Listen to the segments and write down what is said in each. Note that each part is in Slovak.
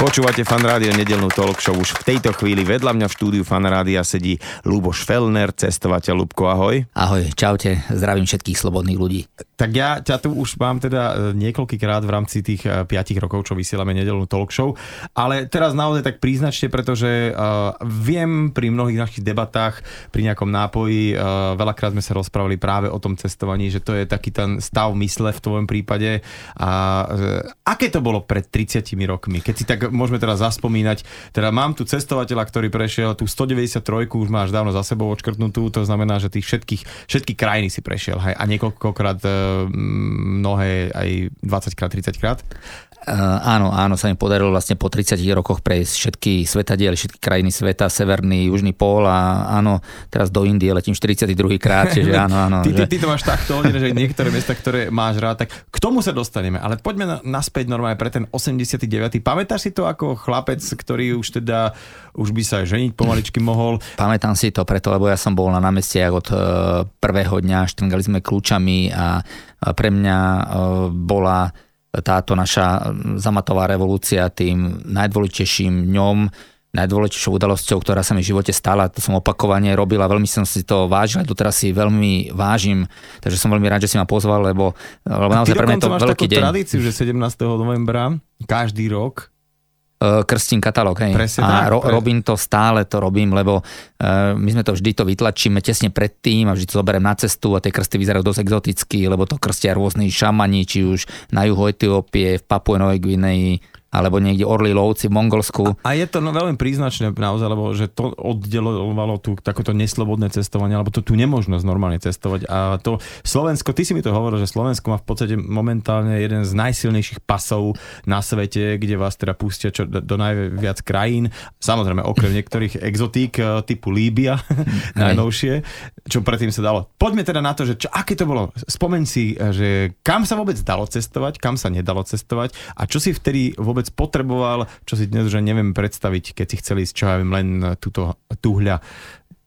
Počúvate Fan Rádio nedelnú talk show. Už v tejto chvíli vedľa mňa v štúdiu Fan Rádia sedí Luboš Felner, cestovateľ Lubko, ahoj. Ahoj, čaute, zdravím všetkých slobodných ľudí. Tak ja ťa tu už mám teda e, niekoľkýkrát v rámci tých 5 e, rokov, čo vysielame nedelnú talk show, ale teraz naozaj tak príznačte, pretože uh, viem pri mnohých našich debatách, pri nejakom nápoji, uh, veľakrát sme sa rozprávali práve o tom cestovaní, že to je taký ten stav mysle v tvojom prípade. A uh, aké to bolo pred 30 rokmi, keď si tak môžeme teraz zaspomínať. Teda mám tu cestovateľa, ktorý prešiel tú 193, už máš dávno za sebou odškrtnutú, to znamená, že tých všetkých, všetky krajiny si prešiel hej, a niekoľkokrát e, mnohé aj 20 krát, 30 krát. Uh, áno, áno, sa mi podarilo vlastne po 30 rokoch prejsť všetky svetadiely, všetky krajiny sveta, severný, južný pól a áno, teraz do Indie letím 42 krát, čiže áno, áno. ty, ty, ty to máš takto, že niektoré miesta, ktoré máš rád, tak k tomu sa dostaneme, ale poďme na, naspäť normálne pre ten 89. Pamätáš si to ako chlapec, ktorý už teda, už by sa ženiť pomaličky mohol? Pamätám si to preto, lebo ja som bol na námestiach od uh, prvého dňa, štrngali sme kľúčami a pre mňa uh, bola táto naša zamatová revolúcia tým najdôležitejším dňom, najdôležitejšou udalosťou, ktorá sa mi v živote stala. To som opakovane robil a veľmi som si to vážil, doteraz si veľmi vážim. Takže som veľmi rád, že si ma pozval, lebo, lebo naozaj pre mňa to máš veľký deň. tradíciu, že 17. novembra každý rok Uh, krstím katalóg, hej. Presne a ro- pre... robím to, stále to robím, lebo uh, my sme to vždy to vytlačíme tesne pred tým a vždy to zoberiem na cestu a tie krsty vyzerajú dosť exoticky, lebo to krstia rôzni šamani, či už na juhu Etiópie, v Papue Novej Gvineji, alebo niekde Orly Lovci v Mongolsku. A, a je to no, veľmi príznačné naozaj, lebo že to oddelovalo tu takéto neslobodné cestovanie, alebo to tu nemožnosť normálne cestovať. A to Slovensko, ty si mi to hovoril, že Slovensko má v podstate momentálne jeden z najsilnejších pasov na svete, kde vás teda pustia čo, do, do najviac krajín. Samozrejme, okrem niektorých exotík e, typu Líbia, najnovšie, čo predtým sa dalo. Poďme teda na to, že čo, aké to bolo. Spomeň si, e, že kam sa vôbec dalo cestovať, kam sa nedalo cestovať a čo si vtedy vôbec vôbec potreboval, čo si dnes už neviem predstaviť, keď si chceli ísť, čo ja viem, len túto tuhľa,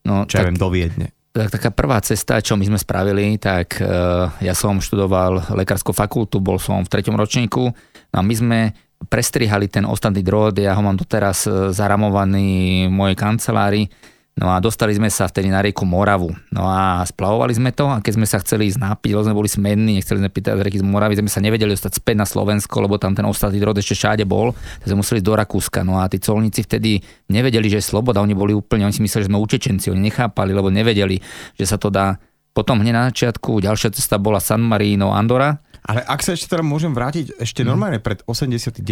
no, čo tak, ja viem, do Viedne. Tak, taká prvá cesta, čo my sme spravili, tak uh, ja som študoval lekárskú fakultu, bol som v treťom ročníku no a my sme prestrihali ten ostatný drôt, ja ho mám doteraz e, zaramovaný v mojej kancelárii, No a dostali sme sa vtedy na rieku Moravu. No a splavovali sme to a keď sme sa chceli ísť napiť, lebo sme boli smenní, nechceli sme pýtať z rieky z Moravy, sme sa nevedeli dostať späť na Slovensko, lebo tam ten ostatný drod ešte všade bol, tak sme museli ísť do Rakúska. No a tí colníci vtedy nevedeli, že je sloboda, oni boli úplne, oni si mysleli, že sme utečenci, oni nechápali, lebo nevedeli, že sa to dá. Potom hneď na začiatku ďalšia cesta bola San Marino, Andora, ale ak sa ešte teda môžem vrátiť ešte mhm. normálne pred 89.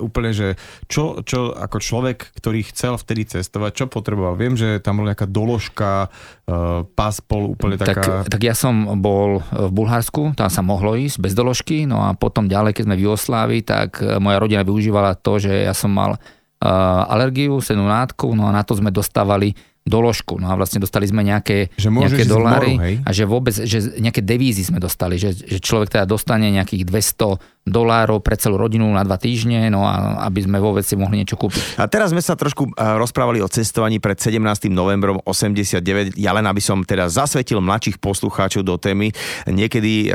úplne, že čo, čo ako človek, ktorý chcel vtedy cestovať, čo potreboval? Viem, že tam bola nejaká doložka, uh, pas bol úplne taká... Tak, tak ja som bol v Bulharsku, tam sa mohlo ísť bez doložky, no a potom ďalej, keď sme v Jugoslávii, tak e, moja rodina využívala to, že ja som mal uh, alergiu, senú látku, no a na to sme dostávali doložku. No a vlastne dostali sme nejaké, že nejaké doláry moru, a že vôbec, že nejaké devízy sme dostali, že, že človek teda dostane nejakých 200 dolárov pre celú rodinu na dva týždne, no a aby sme vôbec si mohli niečo kúpiť. A teraz sme sa trošku eh, rozprávali o cestovaní pred 17. novembrom 89. Ja len aby som teda zasvetil mladších poslucháčov do témy. Niekedy,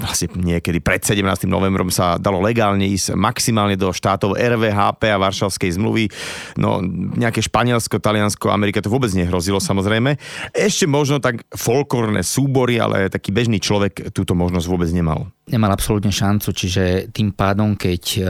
vlastne niekedy pred 17. novembrom sa dalo legálne ísť maximálne do štátov RVHP a Varšavskej zmluvy. No nejaké Španielsko, Taliansko, Amerika to vôbec nehrozilo samozrejme. Ešte možno tak folklórne súbory, ale taký bežný človek túto možnosť vôbec nemal. Nemal absolútne šancu, čiže tým pádom, keď e,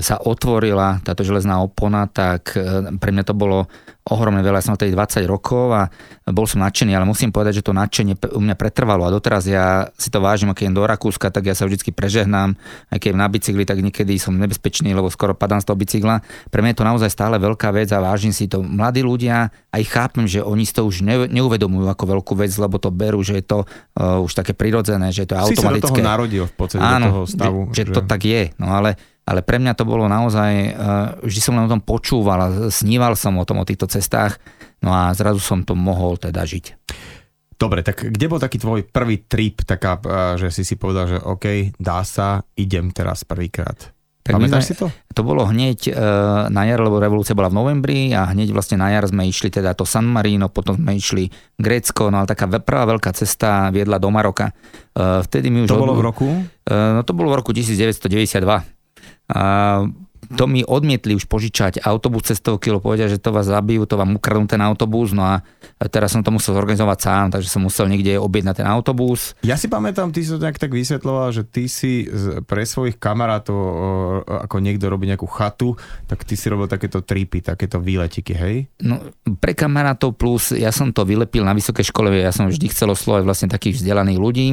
sa otvorila táto železná opona, tak e, pre mňa to bolo ohromne veľa. Ja som tej 20 rokov a bol som nadšený, ale musím povedať, že to nadšenie u mňa pretrvalo a doteraz ja si to vážim, keď idem do Rakúska, tak ja sa vždy prežehnám, aj keď na bicykli, tak niekedy som nebezpečný, lebo skoro padám z toho bicykla. Pre mňa je to naozaj stále veľká vec a vážim si to. Mladí ľudia, aj chápem, že oni si to už neuvedomujú ako veľkú vec, lebo to berú, že je to uh, už také prirodzené, že je to si automatické. Si sa do toho narodil v podstate, Áno, do toho stavu. Že, že to tak je, no ale ale pre mňa to bolo naozaj, eh, vždy som len o tom počúval a sníval som o tom, o týchto cestách, no a zrazu som to mohol teda žiť. Dobre, tak kde bol taký tvoj prvý trip, taká, eh, že si si povedal, že OK, dá sa, idem teraz prvýkrát? Tak Pamätáš sme, si to? To bolo hneď e, na jar, lebo revolúcia bola v novembri a hneď vlastne na jar sme išli teda to San Marino, potom sme išli Grécko, no ale taká prvá veľká cesta viedla do Maroka. E, vtedy mi už... To od... bolo v roku? E, no to bolo v roku 1992. A to mi odmietli už požičať autobus cestovky, lebo povedia, že to vás zabijú, to vám ukradnú ten autobus, no a teraz som to musel zorganizovať sám, takže som musel niekde objednať ten autobus. Ja si pamätám, ty si to tak, tak vysvetloval, že ty si pre svojich kamarátov, ako niekto robí nejakú chatu, tak ty si robil takéto tripy, takéto výletiky, hej? No, pre kamarátov plus, ja som to vylepil na vysokej škole, ja som vždy chcel oslovať vlastne takých vzdelaných ľudí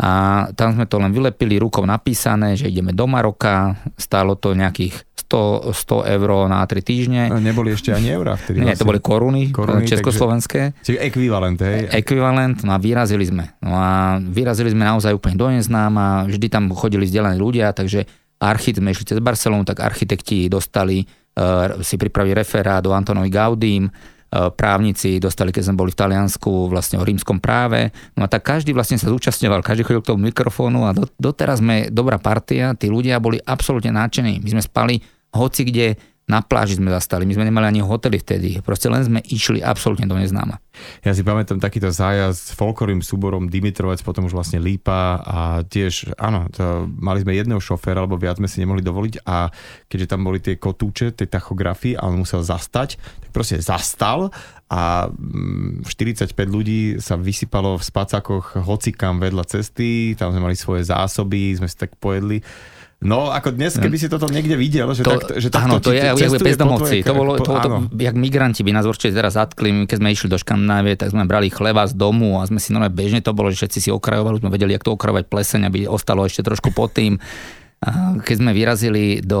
a tam sme to len vylepili rukou napísané, že ideme do Maroka, stálo to nejakých 100, 100 eur na 3 týždne. Neboli ešte ani eurá vtedy. Nie, vlastne. to boli koruny, koruny československé. Čiže ekvivalent, hej? Ekvivalent, no a vyrazili sme. No a vyrazili sme naozaj úplne do neznáma, vždy tam chodili vzdelaní ľudia, takže architekt, sme išli cez Barcelonu, tak architekti dostali, uh, si pripravili referát do Antonovi Gaudím, právnici dostali, keď sme boli v Taliansku, vlastne o rímskom práve. No a tak každý vlastne sa zúčastňoval, každý chodil k tomu mikrofónu a do, doteraz sme dobrá partia, tí ľudia boli absolútne náčení. My sme spali hoci kde, na pláži sme zastali, my sme nemali ani hotely vtedy, proste len sme išli absolútne do neznáma. Ja si pamätám takýto zájazd s folklorným súborom Dimitrovec, potom už vlastne Lípa a tiež, áno, to, mali sme jedného šoféra, alebo viac sme si nemohli dovoliť a keďže tam boli tie kotúče, tie tachografy a on musel zastať, tak proste zastal a 45 mm, ľudí sa vysypalo v spacákoch hocikam vedľa cesty, tam sme mali svoje zásoby, sme si tak pojedli No, ako dnes, keby si toto niekde videl, že, to, tak, že takto áno, to je, je bezdomovci. To bolo, to, to, jak migranti by nás určite teraz zatkli, keď sme išli do Škandinávie, tak sme brali chleba z domu a sme si normálne bežne to bolo, že všetci si okrajovali, sme vedeli, jak to okrajovať pleseň, aby ostalo ešte trošku pod tým. Keď sme vyrazili do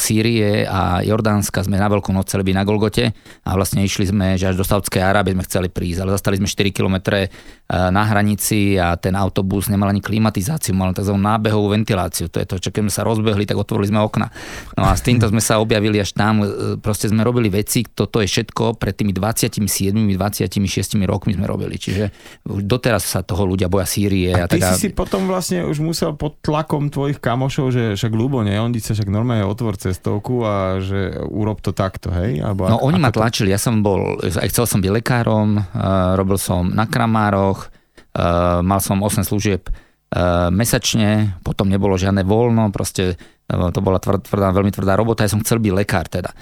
Sýrie a Jordánska, sme na Veľkú noc chceli byť na Golgote a vlastne išli sme, že až do Saudskej Arábie sme chceli prísť, ale zastali sme 4 km e, na hranici a ten autobus nemal ani klimatizáciu, mal tzv. nábehovú ventiláciu. To je to, čo keď sme sa rozbehli, tak otvorili sme okna. No a s týmto sme sa objavili až tam, e, proste sme robili veci, toto je všetko pred tými 27, 26 rokmi sme robili. Čiže doteraz sa toho ľudia boja Sýrie. A, a ty teda... si si potom vlastne už musel pod tlakom tvojich kamošov, že však ľubo? On sa však normálne otvor cestovku a že urob to takto, hej? Alebo no ak, oni ma tlačili, ja som bol, aj chcel som byť lekárom, uh, robil som na kramároch, uh, mal som 8 služieb uh, mesačne, potom nebolo žiadne voľno, proste to bola tvrdá, veľmi tvrdá robota, ja som chcel byť lekár teda.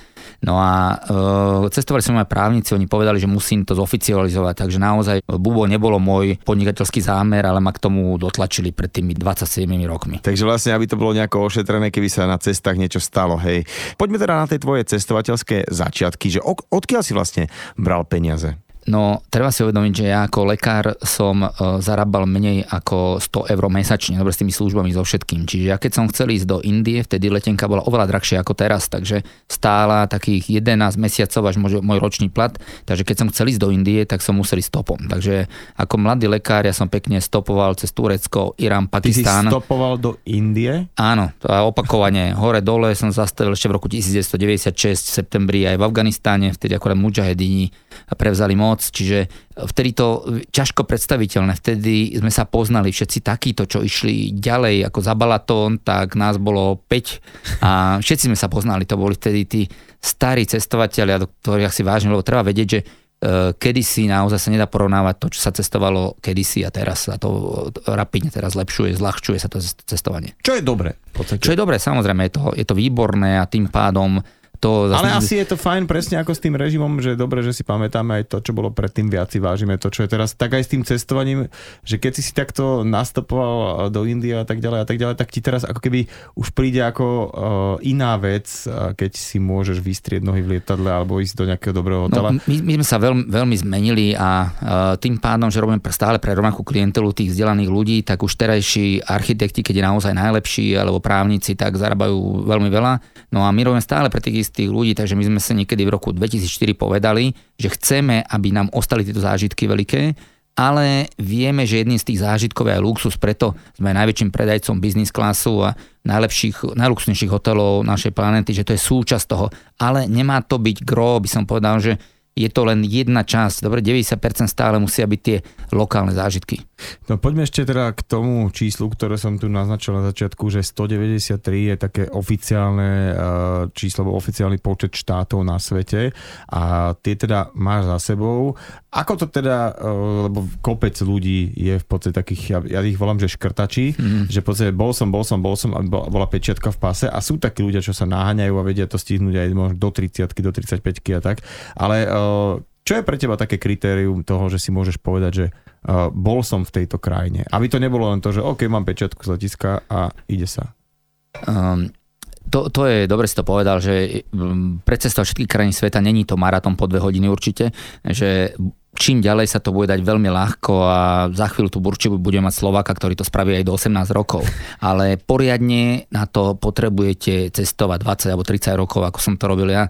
No a e, cestovali sme aj právnici, oni povedali, že musím to zoficializovať, takže naozaj Bubo nebolo môj podnikateľský zámer, ale ma k tomu dotlačili pred tými 27 rokmi. Takže vlastne, aby to bolo nejako ošetrené, keby sa na cestách niečo stalo, hej. Poďme teda na tie tvoje cestovateľské začiatky, že odkiaľ si vlastne bral peniaze? No, treba si uvedomiť, že ja ako lekár som e, zarábal menej ako 100 eur mesačne, dobre s tými službami so všetkým. Čiže ja keď som chcel ísť do Indie, vtedy letenka bola oveľa drahšia ako teraz, takže stála takých 11 mesiacov až môj, môj ročný plat. Takže keď som chcel ísť do Indie, tak som musel ísť stopom. Takže ako mladý lekár ja som pekne stopoval cez Turecko, Irán, Pakistán. Ty si stopoval do Indie? Áno, to opakovane. Hore dole som zastavil ešte v roku 1996 v septembri aj v Afganistáne, vtedy akorát mujahedini prevzali moc moc, čiže vtedy to ťažko predstaviteľné. Vtedy sme sa poznali všetci takíto, čo išli ďalej ako za Balatón, tak nás bolo 5 a všetci sme sa poznali. To boli vtedy tí starí cestovateľia, do ktorých si vážne, lebo treba vedieť, že e, kedysi naozaj sa nedá porovnávať to, čo sa cestovalo kedysi a teraz sa to rapidne teraz zlepšuje, zľahčuje sa to cestovanie. Čo je dobré? Čo je dobré, samozrejme, je to, je to výborné a tým pádom to... Zase... Ale asi je to fajn presne ako s tým režimom, že dobre, že si pamätáme aj to, čo bolo predtým, viac si vážime to, čo je teraz. Tak aj s tým cestovaním, že keď si si takto nastopoval do Indie a tak ďalej a tak ďalej, tak ti teraz ako keby už príde ako uh, iná vec, uh, keď si môžeš vystrieť nohy v lietadle alebo ísť do nejakého dobrého hotela. No, my, my sme sa veľmi, veľmi zmenili a uh, tým pádom, že robíme stále pre rovnakú klientelu tých vzdelaných ľudí, tak už terajší architekti, keď je naozaj najlepší, alebo právnici, tak zarábajú veľmi veľa. No a my robíme stále pre tých tých ľudí, takže my sme sa niekedy v roku 2004 povedali, že chceme, aby nám ostali tieto zážitky veľké, ale vieme, že jedným z tých zážitkov je aj luxus, preto sme najväčším predajcom biznis klasu a najlepších, najluxusnejších hotelov našej planety, že to je súčasť toho. Ale nemá to byť gro, by som povedal, že je to len jedna časť. Dobre, 90% stále musia byť tie lokálne zážitky. No poďme ešte teda k tomu číslu, ktoré som tu naznačil na začiatku, že 193 je také oficiálne eh, číslo, oficiálny počet štátov na svete a tie teda máš za sebou. Ako to teda, eh, lebo kopec ľudí je v podstate takých, ja, ja ich volám, že škrtači, mm. že v podstate bol som, bol som, bol som a bola pečiatka v pase a sú takí ľudia, čo sa naháňajú a vedia to stihnúť aj možno do 30 do 35 a tak, ale eh, čo je pre teba také kritérium toho, že si môžeš povedať, že uh, bol som v tejto krajine? Aby to nebolo len to, že OK, mám pečiatku z letiska a ide sa. Um, to, to je, dobre si to povedal, že um, precestovať všetky krajiny sveta není to maratón po dve hodiny určite, že čím ďalej sa to bude dať veľmi ľahko a za chvíľu tu určite bude mať Slovaka, ktorý to spraví aj do 18 rokov. Ale poriadne na to potrebujete cestovať 20 alebo 30 rokov, ako som to robil ja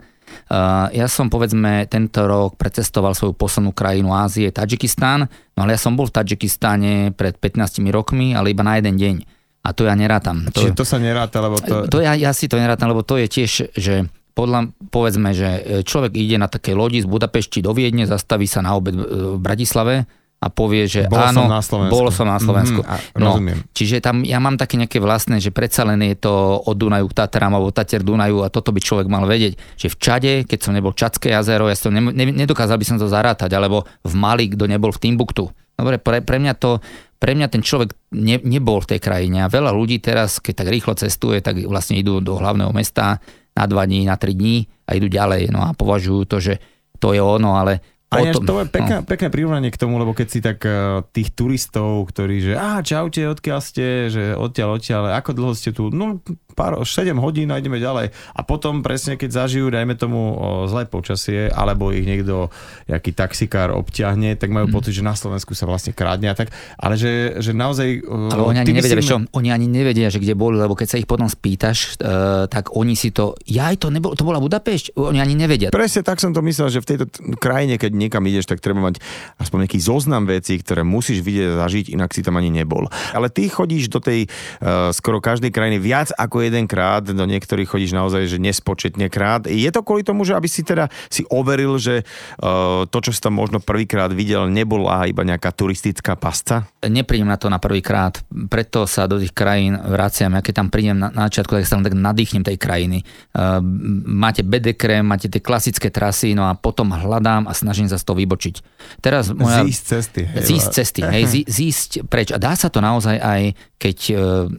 ja som povedzme tento rok precestoval svoju poslednú krajinu Ázie, Tadžikistán, no ale ja som bol v Tadžikistáne pred 15 rokmi, ale iba na jeden deň. A to ja nerátam. To, Čiže to sa neráta, lebo to... to ja, ja si to nerátam, lebo to je tiež, že podľa, povedzme, že človek ide na takej lodi z Budapešti do Viedne, zastaví sa na obed v Bratislave, a povie, že bol áno, som na Slovensku. bol som na Slovensku. Mm-hmm, no, rozumiem. Čiže tam ja mám také nejaké vlastné, že predsa len je to od Dunaju k Tatram alebo Tater Dunaju a toto by človek mal vedieť, že v Čade, keď som nebol Čadské jazero, ja som ne, ne, nedokázal by som to zarátať, alebo v Mali, kto nebol v Timbuktu. Dobre, pre, pre mňa to, pre mňa ten človek ne, nebol v tej krajine a veľa ľudí teraz, keď tak rýchlo cestuje, tak vlastne idú do hlavného mesta na dva dní, na tri dní a idú ďalej. No a považujú to, že to je ono, ale a tom, to je pekné, no. pekné prirovnanie k tomu, lebo keď si tak uh, tých turistov, ktorí, že a čaute, odkiaľ ste, že odtiaľ, odtiaľ, ako dlho ste tu? No pár, 7 hodín a ideme ďalej. A potom presne, keď zažijú, dajme tomu o, zlé počasie, alebo ich niekto, jaký taxikár obťahne, tak majú mm. pocit, že na Slovensku sa vlastne krádne a tak. Ale že, že naozaj... Ale oni ani nevedia, si... čo, oni ani nevedia, že kde boli, lebo keď sa ich potom spýtaš, uh, tak oni si to, ja aj to nebolo, to bola Budapešť, oni ani nevedia. Presne tak som to myslel, že v tejto krajine, keď niekam ideš, tak treba mať aspoň nejaký zoznam vecí, ktoré musíš vidieť a zažiť, inak si tam ani nebol. Ale ty chodíš do tej uh, skoro každej krajiny viac ako jedenkrát, do niektorých chodíš naozaj, že nespočetne krát. Je to kvôli tomu, že aby si teda si overil, že uh, to, čo si tam možno prvýkrát videl, nebola iba nejaká turistická pasca? Neprídem na to na prvýkrát, preto sa do tých krajín vraciam. Ja keď tam prídem na, na začiatku, tak sa tam tak nadýchnem tej krajiny. Uh, máte bedekre, máte tie klasické trasy, no a potom hľadám a snažím sa z toho vybočiť. Teraz moja... Zísť cesty. Hej, zísť cesty, hej, zísť preč. A dá sa to naozaj aj, keď,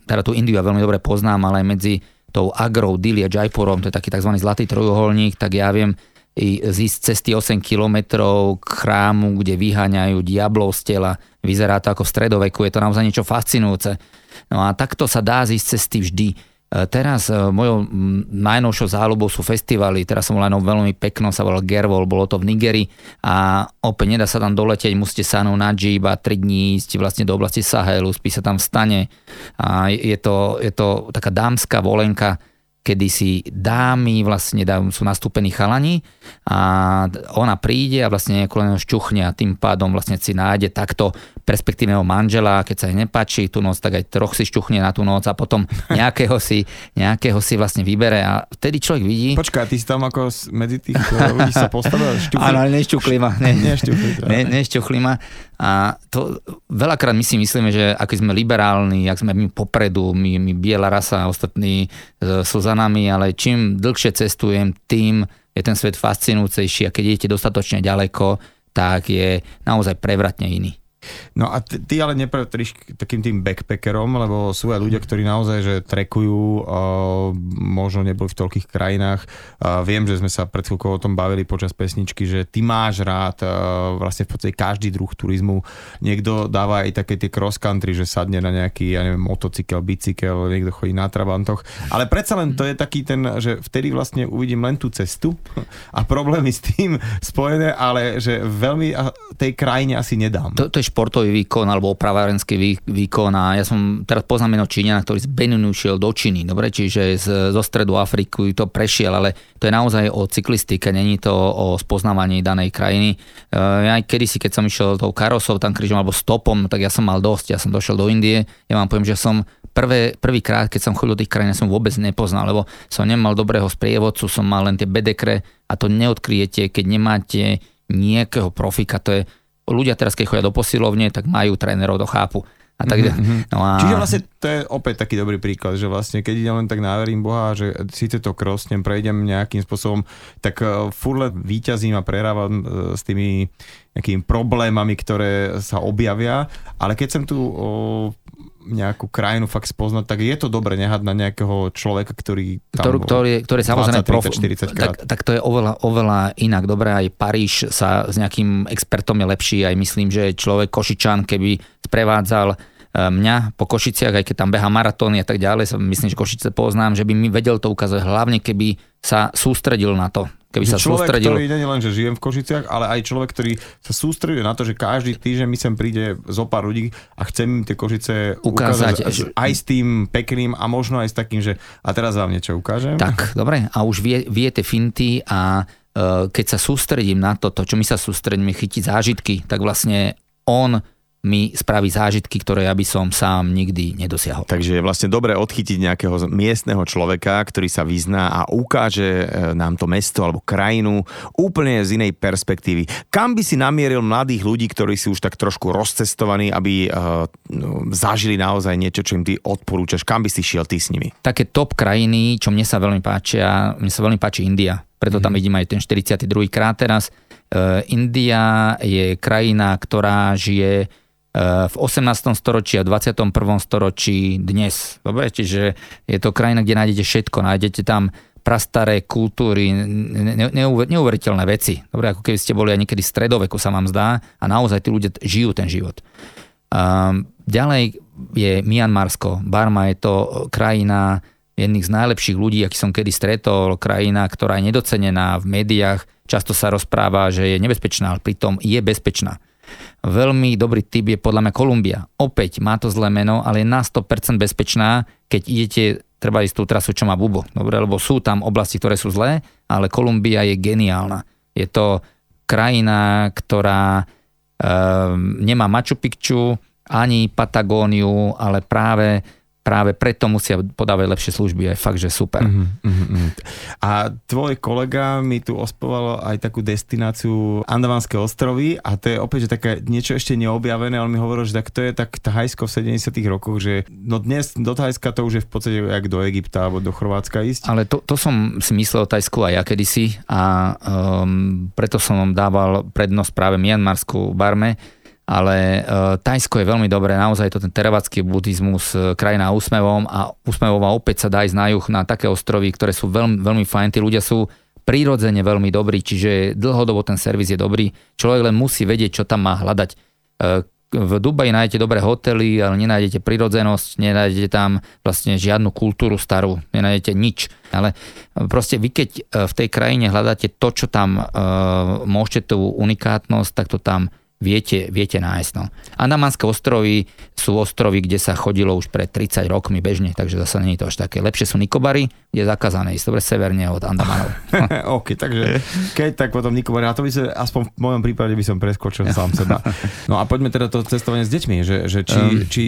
teda tú Indiu ja veľmi dobre poznám, ale aj medzi tou Agrou, Dili a Jaipurom, to je taký tzv. zlatý trojuholník, tak ja viem zísť cesty 8 kilometrov k chrámu, kde vyháňajú diablov z tela. Vyzerá to ako v stredoveku, je to naozaj niečo fascinujúce. No a takto sa dá zísť cesty vždy. Teraz e, mojou najnovšou záľubou sú festivaly. Teraz som bol aj veľmi pekno, sa volal Gervol, bolo to v Nigeri. A opäť nedá sa tam doletieť, musíte sa na Jeep a 3 dní ísť vlastne do oblasti Sahelu, spí sa tam v stane. A je to, je to taká dámska volenka, kedy si dámy vlastne dá, sú nastúpení chalani a ona príde a vlastne len šťuchne a tým pádom vlastne si nájde takto perspektívneho manžela, keď sa jej nepáči tú noc, tak aj troch si šťuchne na tú noc a potom nejakého si, nejakého si vlastne vybere a vtedy človek vidí... Počkaj, ty si tam ako medzi tých ľudí sa postavil? Áno, ale nešťuchli ma. Ne, ne, nešťuchli ma. A to veľakrát my si myslíme, že aký sme liberálni, ak sme my popredu, my, my biela rasa a ostatní e, sú za nami, ale čím dlhšie cestujem, tým je ten svet fascinujúcejší a keď idete dostatočne ďaleko, tak je naozaj prevratne iný. No a ty, ty ale nepatríš takým tým backpackerom, lebo sú aj ľudia, ktorí naozaj že trekujú, možno neboli v toľkých krajinách. Viem, že sme sa pred chvíľkou o tom bavili počas pesničky, že ty máš rád vlastne v podstate každý druh turizmu. Niekto dáva aj také tie cross country, že sadne na nejaký, ja neviem, motocykel, bicykel, niekto chodí na trabantoch. Ale predsa len to je taký ten, že vtedy vlastne uvidím len tú cestu a problémy s tým spojené, ale že veľmi tej krajine asi nedám. To, to je športový výkon alebo opravárenský výkon a ja som teraz poznám jedno Číňana, ktorý z Beninu šiel do Číny, dobre, čiže z, zo stredu Afriky to prešiel, ale to je naozaj o cyklistike, není to o spoznávaní danej krajiny. E, ja aj kedysi, keď som išiel tou karosou tam krížom alebo stopom, tak ja som mal dosť, ja som došiel do Indie, ja vám poviem, že som prvé, prvýkrát, keď som chodil do tých krajín, som vôbec nepoznal, lebo som nemal dobrého sprievodcu, som mal len tie bedekre a to neodkryjete, keď nemáte nejakého profika, to je ľudia teraz, keď chodia do posilovne, tak majú trénerov, to chápu. A tak, mm-hmm. no a... Čiže vlastne to je opäť taký dobrý príklad, že vlastne keď idem len tak náverím Boha, že síce to krosnem, prejdem nejakým spôsobom, tak furt len výťazím a prerávam uh, s tými nejakými problémami, ktoré sa objavia, ale keď som tu uh, nejakú krajinu fakt spoznať, tak je to dobre nehať na nejakého človeka, ktorý tam ktorý, ktorý, ktorý samozrejme 20, 30, prof, 40 krát. Tak, tak to je oveľa, oveľa inak. Dobre, aj Paríž sa s nejakým expertom je lepší, aj myslím, že človek Košičan, keby sprevádzal E, mňa po Košiciach, aj keď tam beha maratóny a tak ďalej, myslím, že Košice poznám, že by mi vedel to ukázať, hlavne keby sa sústredil na to. Keby že sa človek, sústredil... ktorý nie len, že žijem v Košiciach, ale aj človek, ktorý sa sústreduje na to, že každý týždeň mi sem príde zo pár ľudí a chce im tie Košice ukázať, ukázať aj s tým pekným a možno aj s takým, že a teraz vám niečo ukážem. Tak, dobre. A už vie, vie tie finty a uh, keď sa sústredím na to, to, čo my sa sústredíme, chytiť zážitky, tak vlastne on mi spraví zážitky, ktoré ja by som sám nikdy nedosiahol. Takže je vlastne dobre odchytiť nejakého miestneho človeka, ktorý sa vyzná a ukáže e, nám to mesto alebo krajinu úplne z inej perspektívy. Kam by si namieril mladých ľudí, ktorí sú už tak trošku rozcestovaní, aby uh, zažili naozaj niečo, čo im ty odporúčaš? Kam by si šiel ty s nimi? Také top krajiny, čo mne sa veľmi páčia, mne sa veľmi páči India. Preto tam mm. vidím aj ten 42. krát teraz. Uh, India je krajina, ktorá žije v 18. storočí a 21. storočí dnes. Dobre, čiže je to krajina, kde nájdete všetko. Nájdete tam prastaré kultúry, neuveriteľné veci. Dobre, ako keby ste boli aj niekedy v stredoveku, sa vám zdá, a naozaj tí ľudia žijú ten život. Um, ďalej je Mianmarsko. Barma je to krajina jedných z najlepších ľudí, aký som kedy stretol, krajina, ktorá je nedocenená v médiách, často sa rozpráva, že je nebezpečná, ale pritom je bezpečná. Veľmi dobrý typ je podľa mňa Kolumbia. Opäť má to zlé meno, ale je na 100% bezpečná, keď idete treba ísť tú trasu, čo má Bubo. Dobre, lebo sú tam oblasti, ktoré sú zlé, ale Kolumbia je geniálna. Je to krajina, ktorá e, nemá Machu Picchu, ani Patagóniu, ale práve práve preto musia podávať lepšie služby. Je fakt, že super. Uh-huh, uh-huh. A tvoj kolega mi tu ospoval aj takú destináciu Andavanské ostrovy a to je opäť že také niečo ešte neobjavené, ale mi hovoril, že tak to je tak Thajsko v 70 rokoch, že no dnes do Thajska to už je v podstate jak do Egypta alebo do Chorvátska ísť. Ale to, to som si myslel o Thajsku aj ja kedysi a um, preto som dával prednosť práve Mianmarsku Barme, ale uh, Tajsko je veľmi dobré, naozaj to ten teravacký buddhizmus, uh, krajina úsmevom a úsmevová opäť sa dá ísť na juh na také ostrovy, ktoré sú veľmi, veľmi fajn, tí ľudia sú prirodzene veľmi dobrí, čiže dlhodobo ten servis je dobrý. Človek len musí vedieť, čo tam má hľadať. Uh, v Dubaji nájdete dobré hotely, ale nenájdete prirodzenosť, nenájdete tam vlastne žiadnu kultúru starú, nenájdete nič. Ale proste vy keď v tej krajine hľadáte to, čo tam uh, môžete, tú unikátnosť, tak to tam viete, viete nájsť. No. Andamanské ostrovy sú ostrovy, kde sa chodilo už pred 30 rokmi bežne, takže zase je to až také. Lepšie sú Nikobary, kde je zakázané ísť dobre severne od Andamanov. OK, takže keď tak potom Nikobary, a to by sa, aspoň v mojom prípade by som preskočil sám seba. No a poďme teda to cestovanie s deťmi, že, že či, um. či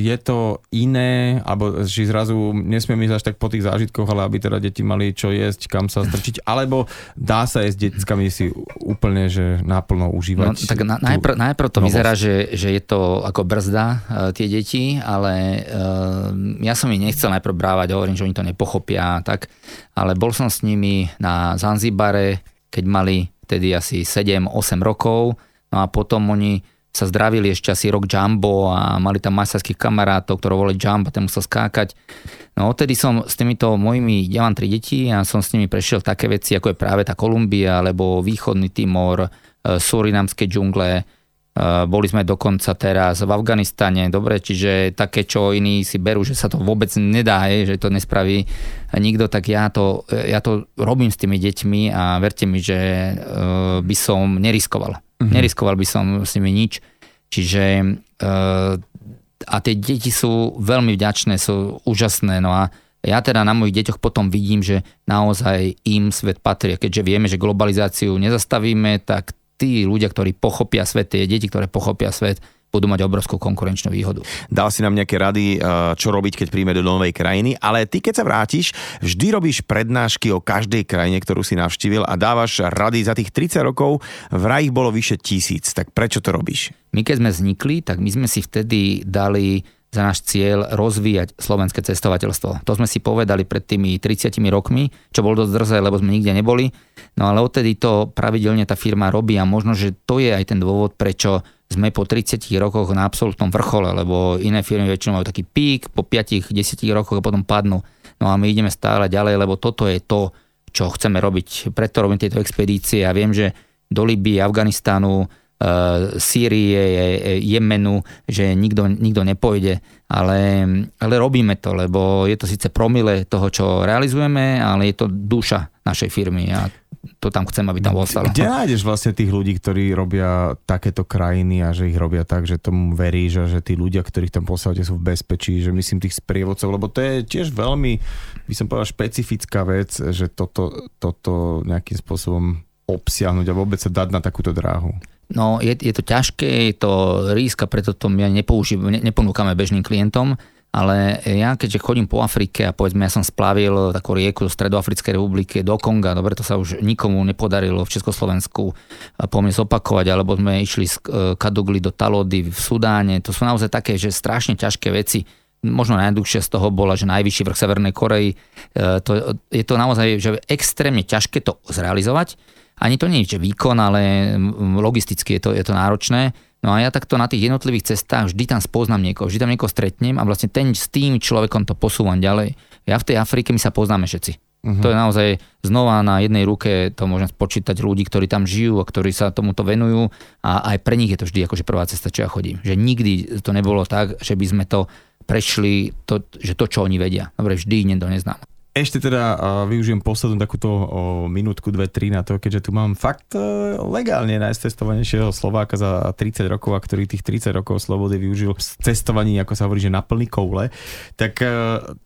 je to iné, alebo či zrazu nesmieme ísť až tak po tých zážitkoch, ale aby teda deti mali čo jesť, kam sa strčiť, alebo dá sa jesť deckami si úplne, že naplno užívať. No, tak na, najprv, najprv to vyzerá, že, že je to ako brzda uh, tie deti, ale uh, ja som ich nechcel najprv brávať, hovorím, že oni to nepochopia, tak, ale bol som s nimi na Zanzibare, keď mali vtedy asi 7-8 rokov, no a potom oni sa zdravili ešte asi rok Jumbo a mali tam masarských kamarátov, ktoré volali Jumbo, ten musel skákať. No odtedy som s týmito mojimi, ja mám tri deti a som s nimi prešiel také veci, ako je práve tá Kolumbia, alebo východný Timor, surinamské džungle, e, boli sme dokonca teraz v Afganistane, dobre, čiže také, čo iní si berú, že sa to vôbec nedá, že to nespraví nikto, tak ja to, ja to robím s tými deťmi a verte mi, že e, by som neriskoval. Mm-hmm. Neriskoval by som s nimi nič. Čiže a tie deti sú veľmi vďačné, sú úžasné, no a ja teda na mojich deťoch potom vidím, že naozaj im svet patrí. Keďže vieme, že globalizáciu nezastavíme, tak tí ľudia, ktorí pochopia svet, tie deti, ktoré pochopia svet, budú mať obrovskú konkurenčnú výhodu. Dal si nám nejaké rady, eh, čo robiť, keď príjme do novej krajiny, ale ty keď sa vrátiš, vždy robíš prednášky o každej krajine, ktorú si navštívil a dávaš rady za tých 30 rokov, vraj ich bolo vyše tisíc. Tak prečo to robíš? My keď sme vznikli, tak my sme si vtedy dali za náš cieľ rozvíjať slovenské cestovateľstvo. To sme si povedali pred tými 30 rokmi, čo bolo dosť drzé, lebo sme nikde neboli. No ale odtedy to pravidelne tá firma robí a možno, že to je aj ten dôvod, prečo sme po 30 rokoch na absolútnom vrchole, lebo iné firmy väčšinou majú taký pík, po 5-10 rokoch a potom padnú. No a my ideme stále ďalej, lebo toto je to, čo chceme robiť. Preto robím tieto expedície a viem, že do Libii, Afganistanu, Eh, Sýrie, Jemenu, že nikto, nikto nepôjde, ale, ale robíme to, lebo je to síce promile toho, čo realizujeme, ale je to duša našej firmy a to tam chcem, aby tam ostalo. Kde nájdeš vlastne tých ľudí, ktorí robia takéto krajiny a že ich robia tak, že tomu veríš a že tí ľudia, ktorých tam posielate sú v bezpečí, že myslím tých sprievodcov, lebo to je tiež veľmi, by som povedal, špecifická vec, že toto, toto nejakým spôsobom obsiahnuť a vôbec sa dať na takúto dráhu. No je, je to ťažké, je to ríska, preto to my nepoužívame, ne, neponúkame bežným klientom, ale ja keďže chodím po Afrike a povedzme ja som splavil takú rieku zo Stredoafrickej republiky do Konga, dobre to sa už nikomu nepodarilo v Československu po mne zopakovať, alebo sme išli z e, Kadugli do Talody v Sudáne, to sú naozaj také, že strašne ťažké veci možno najdlhšie z toho bola, že najvyšší vrch Severnej Korei. E, to, je to naozaj že extrémne ťažké to zrealizovať ani to nie je že výkon, ale logisticky je to, je to náročné. No a ja takto na tých jednotlivých cestách vždy tam spoznám niekoho, vždy tam niekoho stretnem a vlastne ten, s tým človekom to posúvam ďalej. Ja v tej Afrike my sa poznáme všetci. Uh-huh. To je naozaj znova na jednej ruke, to môžem spočítať ľudí, ktorí tam žijú a ktorí sa tomuto venujú a aj pre nich je to vždy akože prvá cesta, čo ja chodím. Že nikdy to nebolo tak, že by sme to prešli, to, že to, čo oni vedia. Dobre, vždy niekto neznám. Ešte teda využijem poslednú takúto minútku, dve, tri na to, keďže tu mám fakt e, legálne najcestovanejšieho Slováka za 30 rokov, a ktorý tých 30 rokov slobody využil v cestovaní, ako sa hovorí, že na plný koule. Tak e,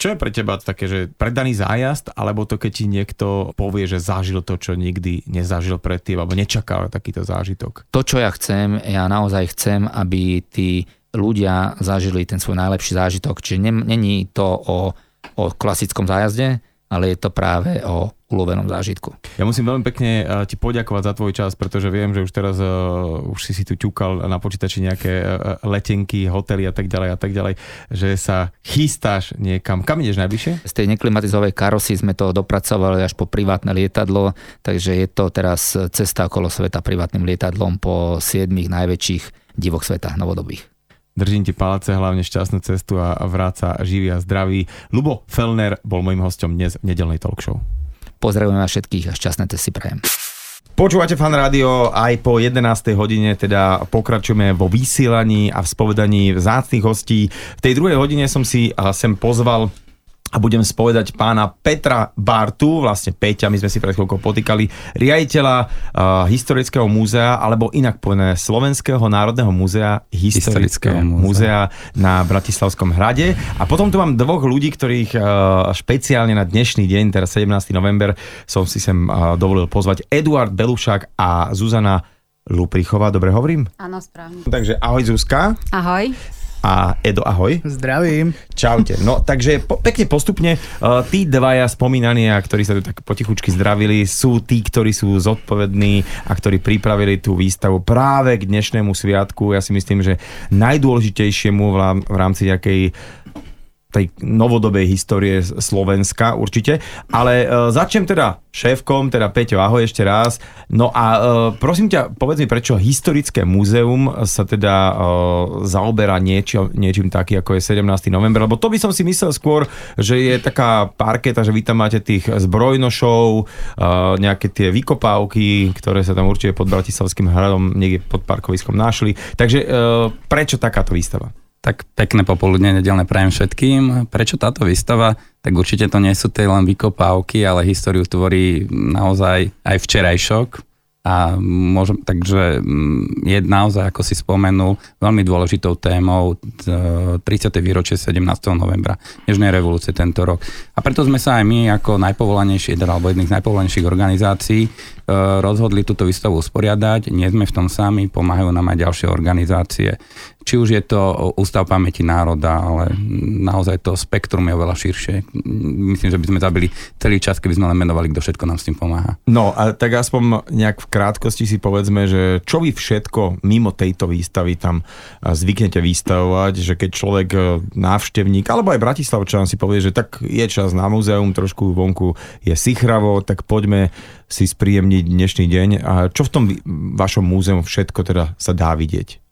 čo je pre teba také, že predaný zájazd, alebo to, keď ti niekto povie, že zažil to, čo nikdy nezažil predtým, alebo nečakal takýto zážitok? To, čo ja chcem, ja naozaj chcem, aby tí ľudia zažili ten svoj najlepší zážitok. Čiže není to o o klasickom zájazde, ale je to práve o ulovenom zážitku. Ja musím veľmi pekne eh, ti poďakovať za tvoj čas, pretože viem, že už teraz uh, už si si tu ťukal na počítači nejaké uh, letenky, hotely a tak ďalej a tak ďalej, že sa chystáš niekam. Kam ideš najbližšie? Z tej neklimatizovej karosy sme to dopracovali až po privátne lietadlo, takže je to teraz cesta okolo sveta privátnym lietadlom po siedmých najväčších divoch sveta novodobých. Držím ti palce, hlavne šťastnú cestu a vráca živý a zdravý. Lubo Felner bol môjim hostom dnes v nedelnej talk show. Pozdravujem vás všetkých a šťastné cesty prajem. Počúvate fan rádio aj po 11. hodine, teda pokračujeme vo vysielaní a v spovedaní vzácných hostí. V tej druhej hodine som si sem pozval a budem spovedať pána Petra Bartu, vlastne Peťa, my sme si pred chvíľkou potýkali, riaditeľa uh, Historického múzea, alebo inak povedané Slovenského národného múzea, Historického, múzea. na Bratislavskom hrade. A potom tu mám dvoch ľudí, ktorých uh, špeciálne na dnešný deň, teraz 17. november, som si sem uh, dovolil pozvať Eduard Belušák a Zuzana Luprichová, dobre hovorím? Áno, správne. Takže ahoj Zuzka. Ahoj a Edo, ahoj. Zdravím. Čaute. No, takže po, pekne postupne, uh, tí dvaja spomínaní, a ktorí sa tu tak potichučky zdravili, sú tí, ktorí sú zodpovední a ktorí pripravili tú výstavu práve k dnešnému sviatku. Ja si myslím, že najdôležitejšiemu v rámci nejakej tej novodobej histórie Slovenska určite. Ale uh, začnem teda šéfkom, teda Peťo, ahoj ešte raz. No a uh, prosím ťa, povedz mi, prečo historické múzeum sa teda uh, zaoberá niečo, niečím taký, ako je 17. november, lebo to by som si myslel skôr, že je taká parketa, že vy tam máte tých zbrojnošov, uh, nejaké tie vykopávky, ktoré sa tam určite pod Bratislavským hradom niekde pod parkoviskom našli. Takže uh, prečo takáto výstava? Tak pekné popoludne nedelné prajem všetkým. Prečo táto výstava? Tak určite to nie sú tie len vykopávky, ale históriu tvorí naozaj aj včerajšok. A môžem, takže mm, je naozaj, ako si spomenul, veľmi dôležitou témou 30. výročie 17. novembra Nežnej revolúcie tento rok. A preto sme sa aj my ako najpovolanejší, teda, alebo jedných z najpovolanejších organizácií rozhodli túto výstavu usporiadať. Nie sme v tom sami, pomáhajú nám aj ďalšie organizácie. Či už je to Ústav pamäti národa, ale naozaj to spektrum je oveľa širšie. Myslím, že by sme zabili celý čas, keby sme len menovali, kto všetko nám s tým pomáha. No a tak aspoň nejak v krátkosti si povedzme, že čo vy všetko mimo tejto výstavy tam zvyknete vystavovať, že keď človek e, návštevník, alebo aj Bratislavčan si povie, že tak je čas na múzeum, trošku vonku je sichravo, tak poďme si spríjemniť dnešný deň. A čo v tom vašom múzeu všetko teda sa dá vidieť?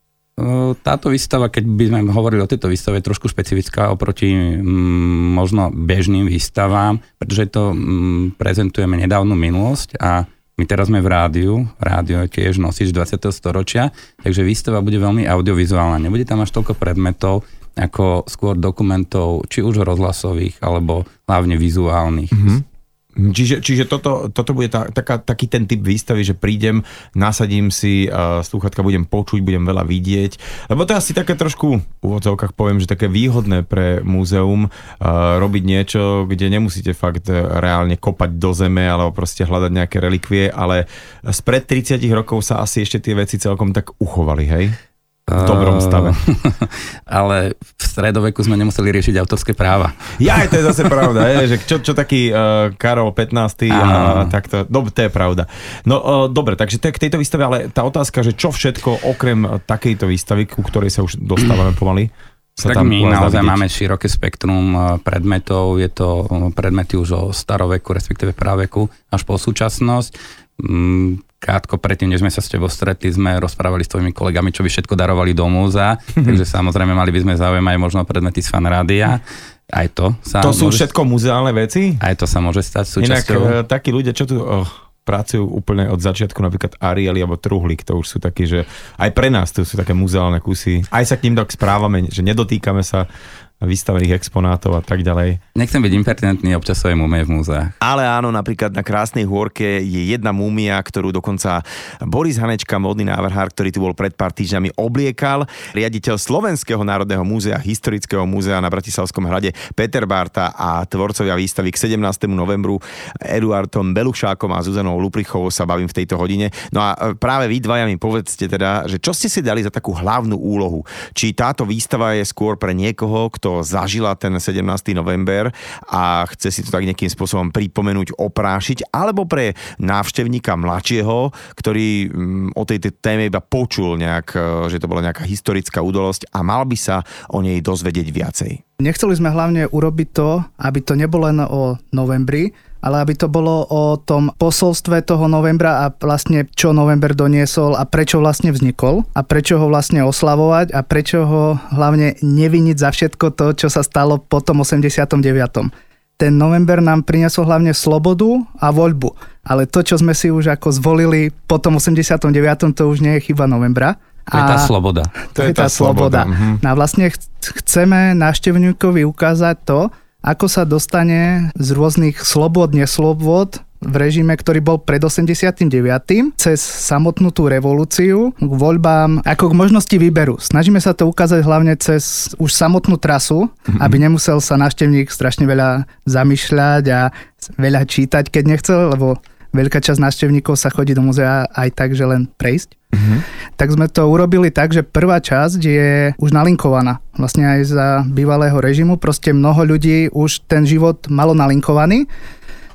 Táto výstava, keď by sme hovorili o tejto výstave, je trošku špecifická oproti mm, možno bežným výstavám, pretože to mm, prezentujeme nedávnu minulosť a my teraz sme v rádiu, rádio je tiež nosič 20. storočia, takže výstava bude veľmi audiovizuálna. Nebude tam až toľko predmetov, ako skôr dokumentov, či už rozhlasových, alebo hlavne vizuálnych. Mm-hmm. Čiže, čiže toto, toto bude tá, taká, taký ten typ výstavy, že prídem, nasadím si uh, slúchatka, budem počuť, budem veľa vidieť. Lebo to je asi také trošku, v úvodzovkách poviem, že také výhodné pre múzeum uh, robiť niečo, kde nemusíte fakt reálne kopať do zeme alebo proste hľadať nejaké relikvie, ale spred 30 rokov sa asi ešte tie veci celkom tak uchovali, hej? V dobrom stave. Ale v stredoveku sme nemuseli riešiť autorské práva. Ja, to je zase pravda, je, že čo, čo taký uh, Karol 15. a takto, no, to je pravda. No uh, dobre, takže to je k tejto výstave, ale tá otázka, že čo všetko okrem takejto výstavy, ku ktorej sa už dostávame pomaly, sa tak tam my naozaj máme široké spektrum e, predmetov, je to predmety už o staroveku, respektíve práveku, až po súčasnosť. Krátko predtým, než sme sa s tebou stretli, sme rozprávali s tvojimi kolegami, čo by všetko darovali do múzea, takže samozrejme mali by sme záujem aj možno predmety z fanrádia. Aj to sa To sú môže... všetko muzeálne veci? Aj to sa môže stať súčasťou. Inak takí ľudia, čo tu oh, pracujú úplne od začiatku, napríklad Arieli alebo Truhlik, to už sú takí, že aj pre nás to sú také muzeálne kusy. Aj sa k ním tak správame, že nedotýkame sa vystavených exponátov a tak ďalej. Nechcem byť impertinentný, občas svoje múmie v múzeách. Ale áno, napríklad na Krásnej hôrke je jedna múmia, ktorú dokonca Boris Hanečka, modný návrhár, ktorý tu bol pred pár týždňami, obliekal. Riaditeľ Slovenského národného múzea, historického múzea na Bratislavskom hrade Peter Barta a tvorcovia výstavy k 17. novembru Eduardom Belušákom a Zuzanou Luprichovou sa bavím v tejto hodine. No a práve vy dvaja mi povedzte teda, že čo ste si dali za takú hlavnú úlohu? Či táto výstava je skôr pre niekoho, kto to zažila ten 17. november a chce si to tak nejakým spôsobom pripomenúť, oprášiť, alebo pre návštevníka mladšieho, ktorý mm, o tejto téme iba počul nejak, e, že to bola nejaká historická udalosť a mal by sa o nej dozvedieť viacej. Nechceli sme hlavne urobiť to, aby to nebolo len o novembri, ale aby to bolo o tom posolstve toho novembra a vlastne čo november doniesol a prečo vlastne vznikol a prečo ho vlastne oslavovať a prečo ho hlavne neviniť za všetko to, čo sa stalo po tom 89. Ten november nám priniesol hlavne slobodu a voľbu, ale to, čo sme si už ako zvolili po tom 89. to už nie je chyba novembra. To je tá sloboda. To, je tá, tá sloboda. sloboda. Mhm. No a vlastne chceme návštevníkovi ukázať to, ako sa dostane z rôznych slobod, neslobod v režime, ktorý bol pred 89. cez samotnú tú revolúciu k voľbám, ako k možnosti výberu. Snažíme sa to ukázať hlavne cez už samotnú trasu, mm-hmm. aby nemusel sa návštevník strašne veľa zamýšľať a veľa čítať, keď nechcel, lebo veľká časť návštevníkov sa chodí do muzea aj tak, že len prejsť. Mm-hmm. Tak sme to urobili tak, že prvá časť je už nalinkovaná. Vlastne aj za bývalého režimu. Proste mnoho ľudí už ten život malo nalinkovaný.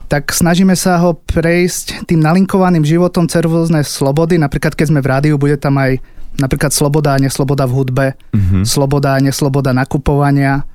Tak snažíme sa ho prejsť tým nalinkovaným životom cez rôzne slobody. Napríklad keď sme v rádiu, bude tam aj napríklad sloboda a nesloboda v hudbe, mm-hmm. sloboda a nesloboda nakupovania,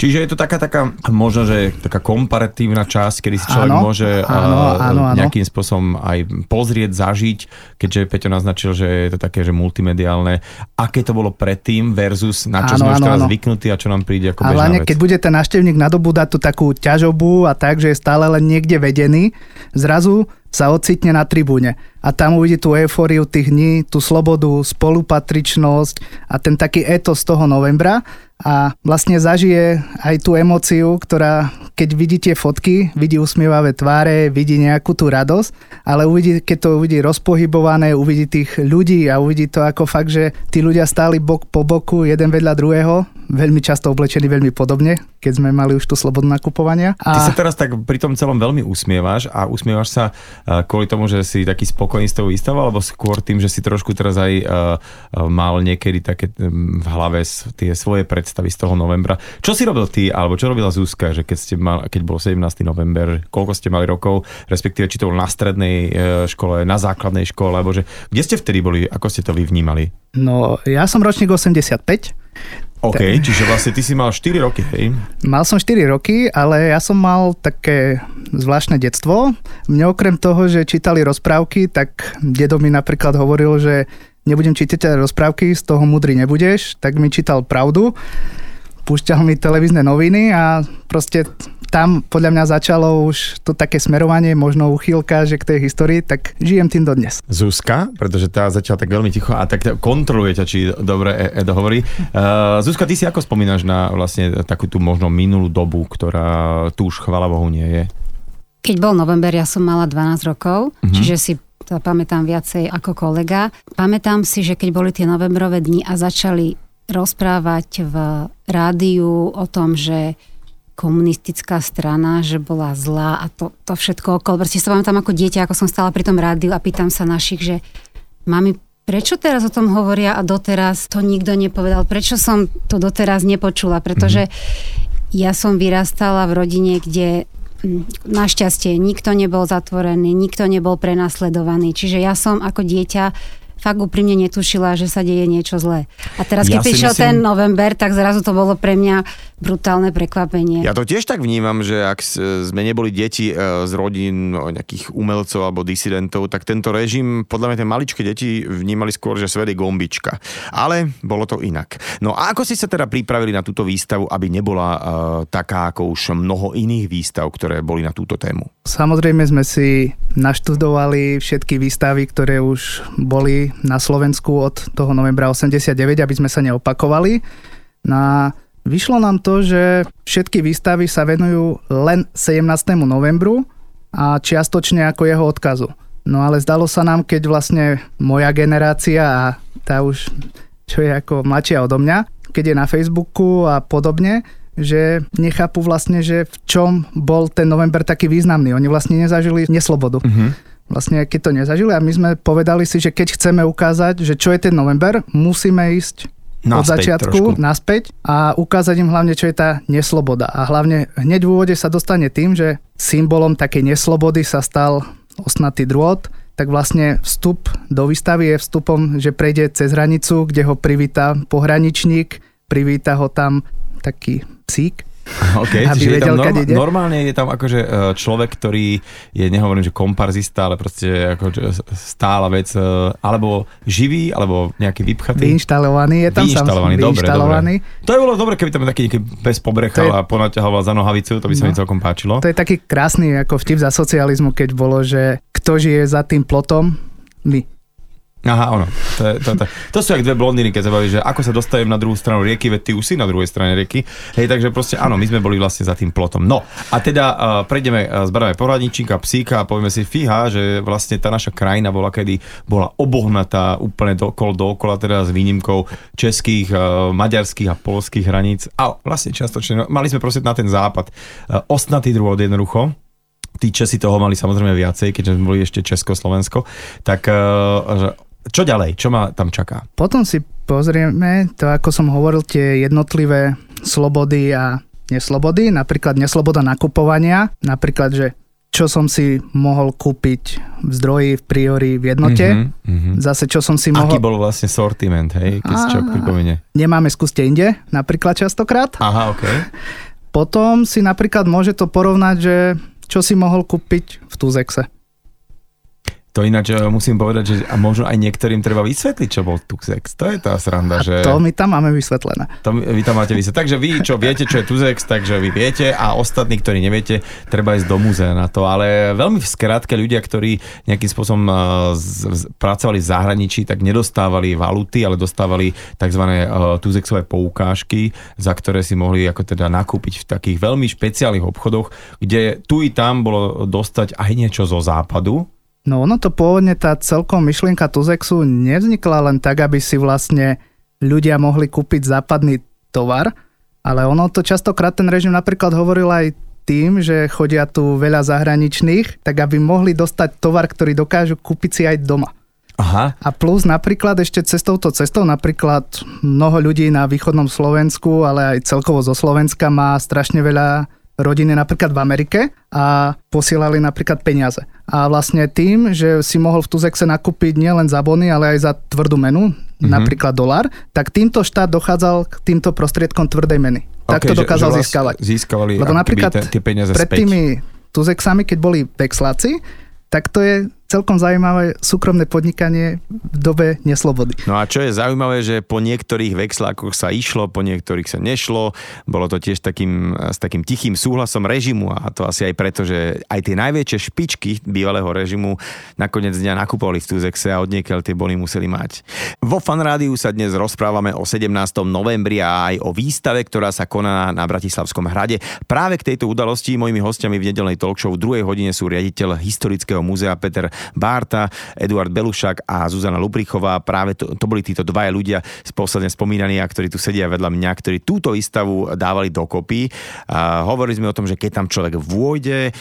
Čiže je to taká, taká možno, že taká komparatívna časť, kedy si človek áno, môže áno, áno, áno. nejakým spôsobom aj pozrieť, zažiť, keďže Peťo naznačil, že je to také, že multimediálne. Aké to bolo predtým versus na čo áno, sme áno, už teraz áno. zvyknutí a čo nám príde ako bežná Ale keď bude ten návštevník nadobúdať tú takú ťažobu a tak, že je stále len niekde vedený, zrazu sa ocitne na tribúne. A a tam uvidí tú eufóriu tých dní, tú slobodu, spolupatričnosť a ten taký etos toho novembra a vlastne zažije aj tú emóciu, ktorá, keď vidí tie fotky, vidí usmievavé tváre, vidí nejakú tú radosť, ale uvidí, keď to uvidí rozpohybované, uvidí tých ľudí a uvidí to ako fakt, že tí ľudia stáli bok po boku, jeden vedľa druhého, veľmi často oblečení veľmi podobne, keď sme mali už tú slobodu nakupovania. A... Ty sa teraz tak pri tom celom veľmi usmievaš a usmievaš sa e, kvôli tomu, že si taký spokojný s tou výstavou, alebo skôr tým, že si trošku teraz aj uh, mal niekedy také v hlave tie svoje predstavy z toho novembra. Čo si robil ty, alebo čo robila Zuzka, že keď, ste mal, keď bol 17. november, koľko ste mali rokov, respektíve či to bol na strednej škole, na základnej škole, alebo že kde ste vtedy boli, ako ste to vy vnímali? No, ja som ročník 85, OK, tak. čiže vlastne ty si mal 4 roky, hej? Mal som 4 roky, ale ja som mal také zvláštne detstvo. Mne okrem toho, že čítali rozprávky, tak dedo mi napríklad hovoril, že nebudem čítať rozprávky, z toho mudrý nebudeš, tak mi čítal pravdu púšťal mi televízne noviny a proste tam podľa mňa začalo už to také smerovanie, možno uchýlka, že k tej histórii, tak žijem tým dodnes. Zuzka, pretože tá začala tak veľmi ticho a tak kontroluje ťa, či dobre Edo hovorí. Uh, Zuzka, ty si ako spomínaš na vlastne takú tú možno minulú dobu, ktorá tu už chvala Bohu nie je? Keď bol november, ja som mala 12 rokov, uh-huh. čiže si to pamätám viacej ako kolega. Pamätám si, že keď boli tie novembrové dni a začali rozprávať v rádiu o tom, že komunistická strana, že bola zlá a to, to všetko okolo. Proste sa pamätám ako dieťa, ako som stala pri tom rádiu a pýtam sa našich, že mami, prečo teraz o tom hovoria a doteraz to nikto nepovedal? Prečo som to doteraz nepočula? Pretože mm-hmm. ja som vyrastala v rodine, kde našťastie nikto nebol zatvorený, nikto nebol prenasledovaný. Čiže ja som ako dieťa fakt úprimne netušila, že sa deje niečo zlé. A teraz, keď ja prišiel myslím... ten november, tak zrazu to bolo pre mňa brutálne prekvapenie. Ja to tiež tak vnímam, že ak sme neboli deti e, z rodín no, nejakých umelcov alebo disidentov, tak tento režim, podľa mňa tie maličké deti vnímali skôr, že svet je gombička. Ale bolo to inak. No a ako ste sa teda pripravili na túto výstavu, aby nebola uh, taká ako už mnoho iných výstav, ktoré boli na túto tému? Samozrejme sme si naštudovali všetky výstavy, ktoré už boli na Slovensku od toho novembra 89, aby sme sa neopakovali. Na Vyšlo nám to, že všetky výstavy sa venujú len 17. novembru a čiastočne ako jeho odkazu. No ale zdalo sa nám, keď vlastne moja generácia a tá už, čo je ako mladšia odo mňa, keď je na Facebooku a podobne, že nechápu vlastne, že v čom bol ten november taký významný. Oni vlastne nezažili neslobodu. Uh-huh. Vlastne keď to nezažili a my sme povedali si, že keď chceme ukázať, že čo je ten november, musíme ísť naspäť od začiatku trošku. naspäť a ukázať im hlavne, čo je tá nesloboda. A hlavne hneď v úvode sa dostane tým, že symbolom takej neslobody sa stal osnatý drôt, tak vlastne vstup do výstavy je vstupom, že prejde cez hranicu, kde ho privíta pohraničník, privíta ho tam taký psík, Okay, aby vedel, je tam norma- normálne je tam akože e, človek, ktorý je, nehovorím, že komparzista, ale proste ako stála vec, e, alebo živý, alebo nejaký vypchatý. Vyinštalovaný je tam Vyinštalovaný, sam, dobre, vyinštalovaný. dobre. To je bolo dobre, keby tam taký nejaký bez pobrechal je, a ponaťahoval za nohavicu, to by sa no, mi celkom páčilo. To je taký krásny ako vtip za socializmu, keď bolo, že kto žije za tým plotom? My. Aha, ono. To, je, to, to, to sú jak dve blondiny, keď sa baví, že ako sa dostajem na druhú stranu rieky, veď ty už si na druhej strane rieky. Hej, takže proste áno, my sme boli vlastne za tým plotom. No a teda uh, prejdeme, uh, zberáme poradničníka, psíka a povieme si, fíha, že vlastne tá naša krajina bola kedy bola obohnatá úplne dokol, dookola, teda s výnimkou českých, uh, maďarských a polských hraníc. A vlastne častočne, no, mali sme proste na ten západ uh, ostnatý druhod jednoducho, tí Česi toho mali samozrejme viacej, keďže sme boli ešte Československo, tak uh, čo ďalej? Čo ma tam čaká? Potom si pozrieme to, ako som hovoril, tie jednotlivé slobody a neslobody, napríklad nesloboda nakupovania, napríklad, že čo som si mohol kúpiť v zdroji, v priori, v jednote. Mm-hmm, mm-hmm. Zase, čo som si mohol... Aký bol vlastne sortiment, hej? Keď si čo pripomenie. Nemáme skúste inde, napríklad častokrát. Aha, OK. Potom si napríklad môže to porovnať, že čo si mohol kúpiť v Tuzexe. To ináč e, musím povedať, že a možno aj niektorým treba vysvetliť, čo bol Tuzex. To je tá sranda, A že... to my tam máme vysvetlené. To vy tam máte vysvetliť. Takže vy, čo viete, čo je Tuzex, takže vy viete a ostatní, ktorí neviete, treba ísť do múzea na to. Ale veľmi v skratke ľudia, ktorí nejakým spôsobom e, z, z, pracovali v zahraničí, tak nedostávali valuty, ale dostávali tzv. Uh, Tuzexové poukážky, za ktoré si mohli ako teda nakúpiť v takých veľmi špeciálnych obchodoch, kde tu i tam bolo dostať aj niečo zo západu, No ono to pôvodne, tá celkom myšlienka Tuzexu nevznikla len tak, aby si vlastne ľudia mohli kúpiť západný tovar, ale ono to častokrát ten režim napríklad hovoril aj tým, že chodia tu veľa zahraničných, tak aby mohli dostať tovar, ktorý dokážu kúpiť si aj doma. Aha. A plus napríklad ešte cez touto cestou, napríklad mnoho ľudí na východnom Slovensku, ale aj celkovo zo Slovenska má strašne veľa rodiny napríklad v Amerike a posielali napríklad peniaze. A vlastne tým, že si mohol v Tuzexe nakúpiť nielen za bony, ale aj za tvrdú menu, mm-hmm. napríklad dolar, tak týmto štát dochádzal k týmto prostriedkom tvrdej meny. Tak to dokázal že, že získavať. Získavali Lebo napríklad tie peniaze pred späť. tými Tuzexami, keď boli vexláci, tak to je celkom zaujímavé súkromné podnikanie v dobe neslobody. No a čo je zaujímavé, že po niektorých vexlákoch sa išlo, po niektorých sa nešlo. Bolo to tiež takým, s takým tichým súhlasom režimu a to asi aj preto, že aj tie najväčšie špičky bývalého režimu nakoniec dňa nakupovali v Tuzexe a odniekiaľ tie bony museli mať. Vo Fanrádiu sa dnes rozprávame o 17. novembri a aj o výstave, ktorá sa koná na Bratislavskom hrade. Práve k tejto udalosti mojimi hostiami v nedelnej talk v druhej hodine sú riaditeľ Historického múzea Peter Bárta, Eduard Belušak a Zuzana Lubrichová. Práve to, to boli títo dvaja ľudia posledne spomínaní, a ktorí tu sedia vedľa mňa, ktorí túto výstavu dávali dokopy. A hovorili sme o tom, že keď tam človek vôjde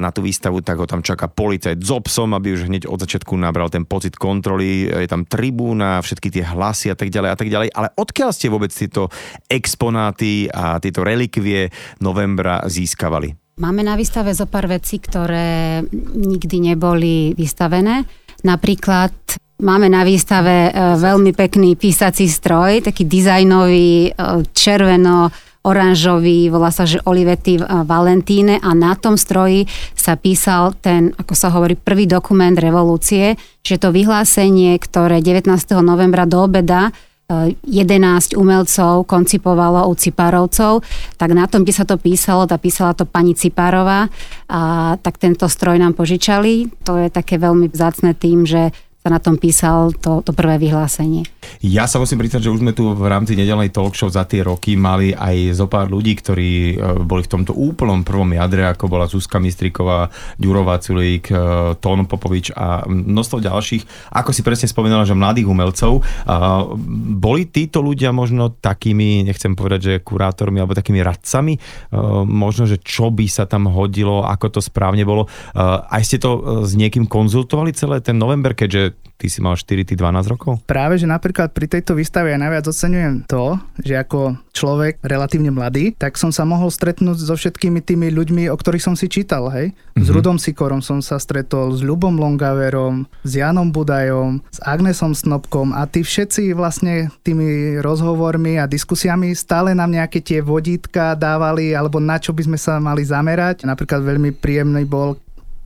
na tú výstavu, tak ho tam čaká policajt s obsom, aby už hneď od začiatku nabral ten pocit kontroly. Je tam tribúna, všetky tie hlasy a tak ďalej a tak ďalej. Ale odkiaľ ste vôbec tieto exponáty a tieto relikvie novembra získavali? Máme na výstave zo pár vecí, ktoré nikdy neboli vystavené. Napríklad máme na výstave e, veľmi pekný písací stroj, taký dizajnový, e, červeno oranžový, volá sa, že Olivetti Valentíne a na tom stroji sa písal ten, ako sa hovorí, prvý dokument revolúcie, že to vyhlásenie, ktoré 19. novembra do obeda 11 umelcov koncipovalo u Cipárovcov, tak na tom, kde sa to písalo, tá písala to pani Cipárová, a tak tento stroj nám požičali. To je také veľmi vzácne tým, že sa na tom písal to, to prvé vyhlásenie. Ja sa musím priznať, že už sme tu v rámci nedelnej talk show za tie roky mali aj zo pár ľudí, ktorí e, boli v tomto úplnom prvom jadre, ako bola Zuzka Mistriková, Ďurová Culík, e, Tón Popovič a množstvo ďalších, ako si presne spomínala, že mladých umelcov. Boli títo ľudia možno takými, nechcem povedať, že kurátormi alebo takými radcami, e, možno, že čo by sa tam hodilo, ako to správne bolo. Aj ste to s niekým konzultovali celé ten november, keďže ty si mal 4, ty 12 rokov? Práve, že napríklad pri tejto výstave ja najviac oceňujem to, že ako človek relatívne mladý, tak som sa mohol stretnúť so všetkými tými ľuďmi, o ktorých som si čítal, hej. Mm-hmm. S Rudom Sikorom som sa stretol, s Ľubom Longaverom, s Janom Budajom, s Agnesom Snobkom a tí všetci vlastne tými rozhovormi a diskusiami stále nám nejaké tie vodítka dávali, alebo na čo by sme sa mali zamerať. Napríklad veľmi príjemný bol,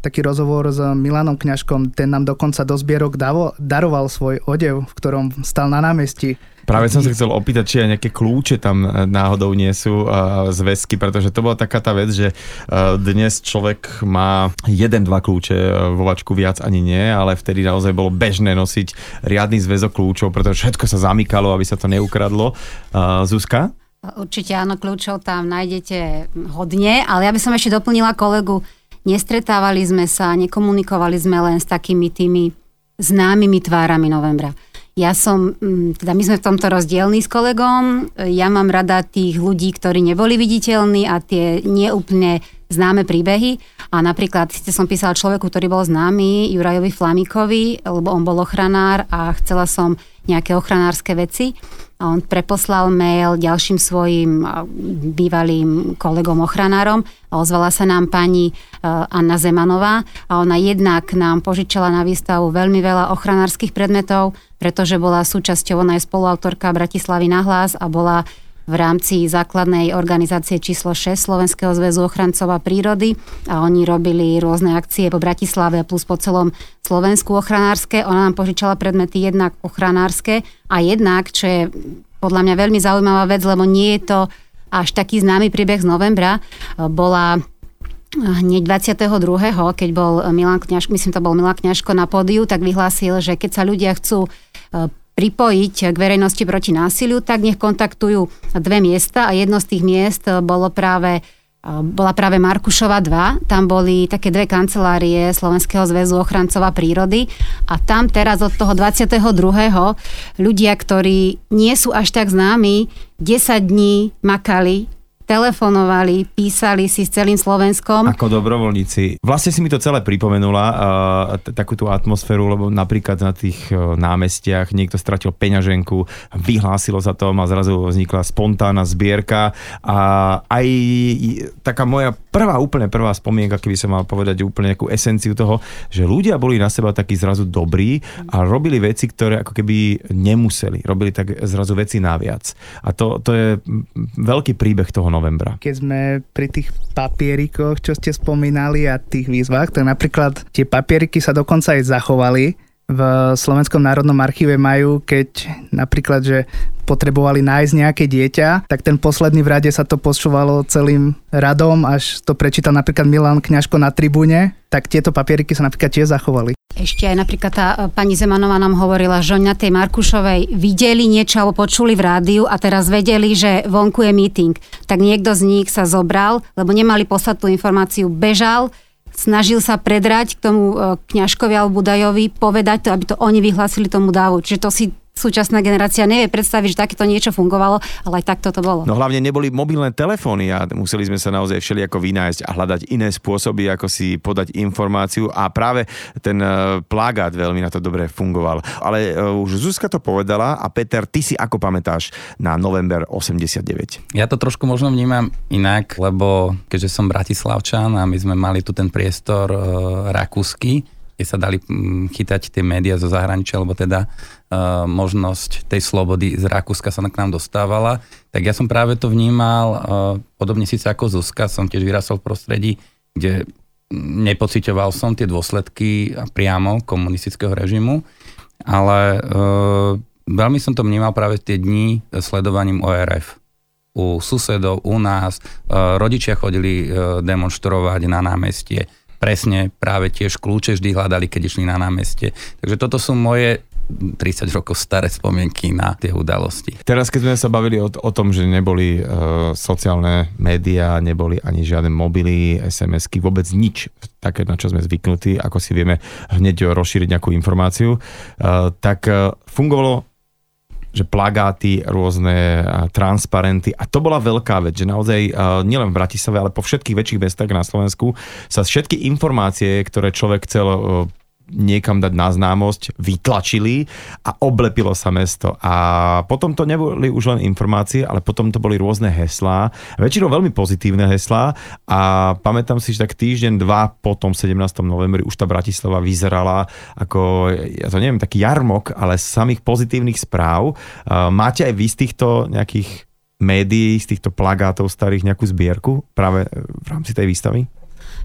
taký rozhovor s Milanom Kňažkom, ten nám dokonca do zbierok davo, daroval svoj odev, v ktorom stal na námestí. Práve som sa chcel opýtať, či aj nejaké kľúče tam e, náhodou nie sú uh, zväzky, pretože to bola taká tá vec, že uh, dnes človek má jeden, dva kľúče, uh, vo vačku viac ani nie, ale vtedy naozaj bolo bežné nosiť riadny zväzok kľúčov, pretože všetko sa zamykalo, aby sa to neukradlo. Uh, Zuzka? Určite áno, kľúčov tam nájdete hodne, ale ja by som ešte doplnila kolegu Nestretávali sme sa, nekomunikovali sme len s takými tými známymi tvárami novembra. Ja som, mm, teda my sme v tomto rozdielní s kolegom, ja mám rada tých ľudí, ktorí neboli viditeľní a tie neúplne známe príbehy. A napríklad, ste som písala človeku, ktorý bol známy, Jurajovi Flamikovi, lebo on bol ochranár a chcela som nejaké ochranárske veci. A on preposlal mail ďalším svojim bývalým kolegom ochranárom a ozvala sa nám pani Anna Zemanová a ona jednak nám požičala na výstavu veľmi veľa ochranárskych predmetov, pretože bola súčasťou, ona je spoluautorka Bratislavy na hlas a bola v rámci základnej organizácie číslo 6 Slovenského zväzu ochrancov a prírody a oni robili rôzne akcie po Bratislave plus po celom Slovensku ochranárske. Ona nám požičala predmety jednak ochranárske a jednak, čo je podľa mňa veľmi zaujímavá vec, lebo nie je to až taký známy príbeh z novembra, bola hneď 22., keď bol Milan Kňažko, myslím to bol Milan Kňažko na pódiu, tak vyhlásil, že keď sa ľudia chcú pripojiť k verejnosti proti násiliu, tak nech kontaktujú dve miesta a jedno z tých miest bolo práve bola práve Markušova 2, tam boli také dve kancelárie Slovenského zväzu ochrancova prírody a tam teraz od toho 22. ľudia, ktorí nie sú až tak známi, 10 dní makali telefonovali, písali si s celým Slovenskom. Ako dobrovoľníci. Vlastne si mi to celé pripomenula, uh, takú tú atmosféru, lebo napríklad na tých uh, námestiach niekto stratil peňaženku, vyhlásilo sa to a zrazu vznikla spontánna zbierka a aj taká moja prvá, úplne prvá spomienka, keby som mal povedať úplne nejakú esenciu toho, že ľudia boli na seba takí zrazu dobrí a robili veci, ktoré ako keby nemuseli. Robili tak zrazu veci naviac. A to, to je veľký príbeh toho novembra. Keď sme pri tých papierikoch, čo ste spomínali a tých výzvach, tak napríklad tie papieriky sa dokonca aj zachovali. V Slovenskom národnom archíve majú, keď napríklad, že potrebovali nájsť nejaké dieťa, tak ten posledný v rade sa to posúvalo celým radom, až to prečítal napríklad Milan Kňažko na tribúne, tak tieto papieriky sa napríklad tiež zachovali. Ešte aj napríklad tá e, pani Zemanová nám hovorila, že na tej Markušovej videli niečo alebo počuli v rádiu a teraz vedeli, že vonku je meeting. Tak niekto z nich sa zobral, lebo nemali podstatnú informáciu, bežal, snažil sa predrať k tomu e, kňažkovi alebo Budajovi, povedať to, aby to oni vyhlásili tomu dávu. Čiže to si súčasná generácia nevie predstaviť, že takéto niečo fungovalo, ale aj tak toto bolo. No hlavne neboli mobilné telefóny a museli sme sa naozaj všelijako vynájsť a hľadať iné spôsoby, ako si podať informáciu a práve ten e, plagát veľmi na to dobre fungoval. Ale e, už Zuzka to povedala a Peter, ty si ako pamätáš na november 89? Ja to trošku možno vnímam inak, lebo keďže som Bratislavčan a my sme mali tu ten priestor e, rakúsky, kde sa dali mm, chytať tie médiá zo zahraničia, alebo teda uh, možnosť tej slobody z Rakúska sa k nám dostávala, tak ja som práve to vnímal, uh, podobne síce ako Zuzka, som tiež vyrasol v prostredí, kde nepocitoval som tie dôsledky priamo komunistického režimu, ale uh, veľmi som to vnímal práve tie dni sledovaním ORF u susedov, u nás. Rodičia chodili demonstrovať na námestie presne práve tiež kľúče vždy hľadali, keď išli na námestie. Takže toto sú moje 30 rokov staré spomienky na tie udalosti. Teraz, keď sme sa bavili o, o tom, že neboli uh, sociálne médiá, neboli ani žiadne mobily, SMS-ky, vôbec nič také, na čo sme zvyknutí, ako si vieme hneď rozšíriť nejakú informáciu, uh, tak uh, fungovalo že plagáty, rôzne transparenty. A to bola veľká vec, že naozaj nielen v Bratislave, ale po všetkých väčších mestách na Slovensku sa všetky informácie, ktoré človek chcel niekam dať na známosť, vytlačili a oblepilo sa mesto. A potom to neboli už len informácie, ale potom to boli rôzne heslá, väčšinou veľmi pozitívne heslá a pamätám si, že tak týždeň, dva po tom 17. novembri už tá Bratislava vyzerala ako, ja to neviem, taký jarmok, ale samých pozitívnych správ. Máte aj vy z týchto nejakých médií, z týchto plagátov starých nejakú zbierku práve v rámci tej výstavy?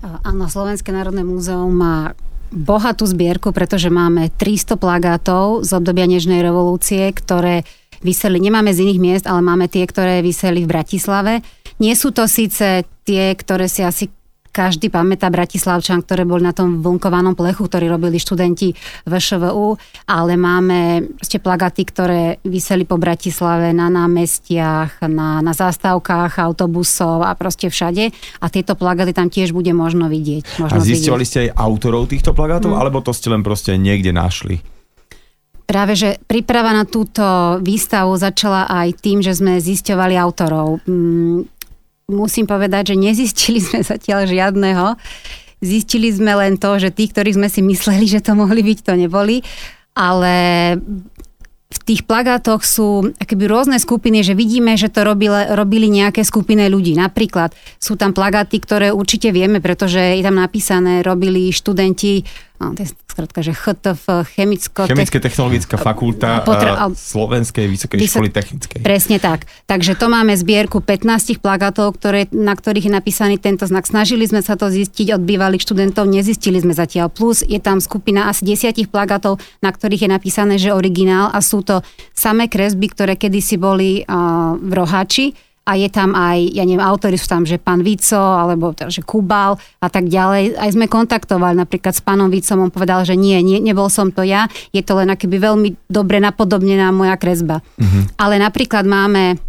Áno, Slovenské národné múzeum má bohatú zbierku, pretože máme 300 plagátov z obdobia Nežnej revolúcie, ktoré vyseli, nemáme z iných miest, ale máme tie, ktoré vyseli v Bratislave. Nie sú to síce tie, ktoré si asi každý pamätá Bratislavčan, ktoré boli na tom vlnkovanom plechu, ktorý robili študenti VŠVU, ale máme ešte plagaty, ktoré vyseli po Bratislave na námestiach, na, na zástavkách autobusov a proste všade. A tieto plagaty tam tiež bude možno vidieť. Možno a zistovali ste aj autorov týchto plagátov, hmm. alebo to ste len proste niekde našli? Práve, že príprava na túto výstavu začala aj tým, že sme zisťovali autorov. Musím povedať, že nezistili sme zatiaľ žiadneho. Zistili sme len to, že tí, ktorí sme si mysleli, že to mohli byť, to neboli. Ale v tých plagátoch sú akoby rôzne skupiny, že vidíme, že to robili, robili nejaké skupiny ľudí. Napríklad sú tam plagáty, ktoré určite vieme, pretože je tam napísané, robili študenti no, to je skrátka, že HTF, chemicko... Chemické technologická fakulta Potre- a Slovenskej vysokej Vysok- školy technickej. Presne tak. Takže to máme zbierku 15 plagátov, ktoré, na ktorých je napísaný tento znak. Snažili sme sa to zistiť od bývalých študentov, nezistili sme zatiaľ. Plus je tam skupina asi 10 plagátov, na ktorých je napísané, že originál a sú to samé kresby, ktoré kedysi boli uh, v roháči a je tam aj, ja neviem, autori sú tam, že pán Vico, alebo teda, že Kubal a tak ďalej. Aj sme kontaktovali napríklad s pánom Vicom, on povedal, že nie, nie, nebol som to ja, je to len akoby veľmi dobre napodobnená moja kresba. Mm-hmm. Ale napríklad máme,